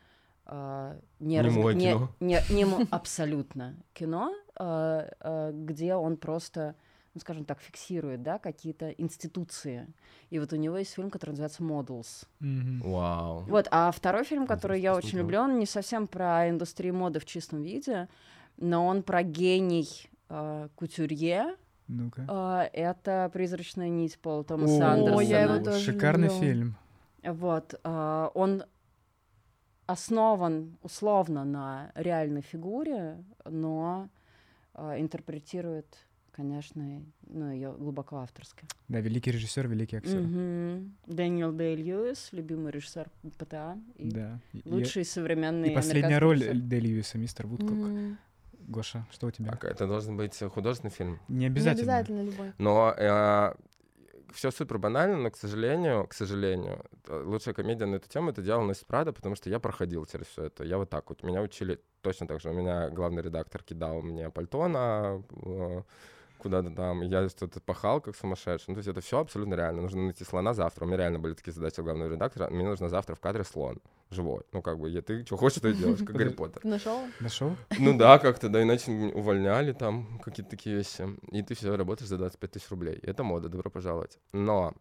а, не, не, раз... не, не, не абсолютно кино, а, а, где он просто ну, скажем так, фиксирует, да, какие-то институции. И вот у него есть фильм, который называется Models. Вау. Вот, а второй фильм, который я очень люблю, он не совсем про индустрию моды в чистом виде, но он про гений э, кутюрье. Ну-ка. Э, это «Призрачная нить» Пола Томаса Андерсона. я его тоже Шикарный люблю. фильм. Вот, э, он основан условно на реальной фигуре, но э, интерпретирует конечно, ну, ее глубоко авторская. Да, великий режиссер, великий актер. Угу. Дэниел Дэй Льюис, любимый режиссер ПТА. И да. Лучший и, современный И последняя роль Дэй Льюиса, мистер Вудкок. Mm. Гоша, что у тебя? А, это должен быть художественный фильм? Не обязательно. Не обязательно любой. Но э, все супер банально, но, к сожалению, к сожалению, лучшая комедия на эту тему это дело носит Прада, потому что я проходил через все это. Я вот так вот. Меня учили точно так же. У меня главный редактор кидал мне пальто на э, куда-то там, я что-то пахал как сумасшедший. Ну, то есть это все абсолютно реально. Нужно найти слона завтра. У меня реально были такие задачи у главного редактора. Мне нужно завтра в кадре слон живой. Ну, как бы, я, ты что хочешь, то делаешь, как Гарри Поттер. Нашел? Нашел? Ну да, как-то, да, иначе увольняли там какие-то такие вещи. И ты все работаешь за 25 тысяч рублей. Это мода, добро пожаловать. Но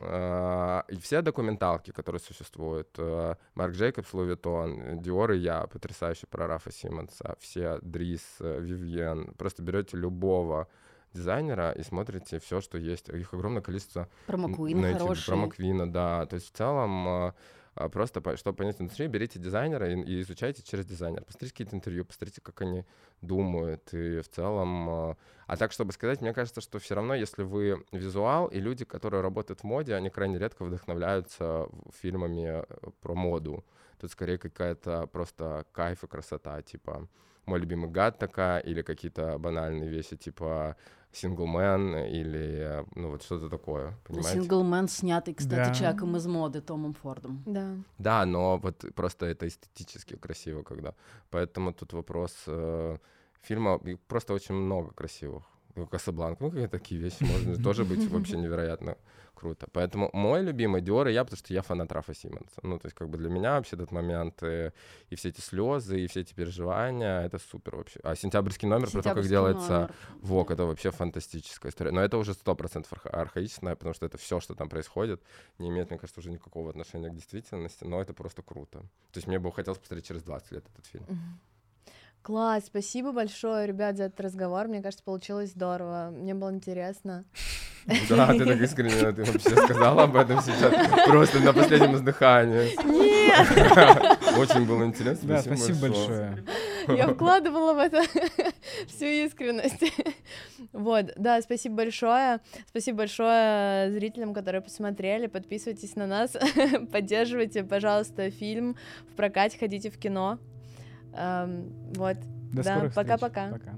и все документалки, которые существуют, э, Marc Jacobs, Louis Vuitton, Dior и я, потрясающий про Рафа Симонса, все Дрис, э, Вивьен, просто берете любого дизайнера и смотрите все, что есть. Их огромное количество. Про Маккуин хороший. Про Маккуина, да. То есть в целом а, просто, чтобы понять индустрию, берите дизайнера и, и изучайте через дизайнера. Посмотрите какие-то интервью, посмотрите, как они думают. И в целом... А, а так, чтобы сказать, мне кажется, что все равно, если вы визуал, и люди, которые работают в моде, они крайне редко вдохновляются фильмами э, про моду. Тут скорее какая-то просто кайф и красота, типа мой любимый гад такая, или какие-то банальные вещи, типа Синглмен или ну вот что-то такое, понимаете? Синглмен снятый, кстати, да. человеком из моды Томом Фордом. Да. Да, но вот просто это эстетически красиво, когда. Поэтому тут вопрос э, фильма просто очень много красивых. Ну, Касабланка, ну, такие вещи можно тоже быть вообще невероятно круто. Поэтому мой любимый Диор и я, потому что я фанат Рафа Симмонса. Ну, то есть, как бы для меня вообще этот момент и, и все эти слезы, и все эти переживания, это супер вообще. А сентябрьский номер сентябрьский про то, как делается номер. ВОК, это вообще фантастическая история. Но это уже сто процентов архаичное, потому что это все, что там происходит, не имеет, мне кажется, уже никакого отношения к действительности, но это просто круто. То есть мне бы хотелось посмотреть через 20 лет этот фильм. Класс, спасибо большое, ребят, за этот разговор. Мне кажется, получилось здорово. Мне было интересно. Да, ты так искренне, ты вообще сказала об этом сейчас, просто на последнем издыхании. Нет! Очень было интересно. Да, спасибо большое. Я вкладывала в это всю искренность. Вот, да, спасибо большое. Спасибо большое зрителям, которые посмотрели. Подписывайтесь на нас, поддерживайте, пожалуйста, фильм в прокате, ходите в кино. Вот. До да, пока-пока. Пока.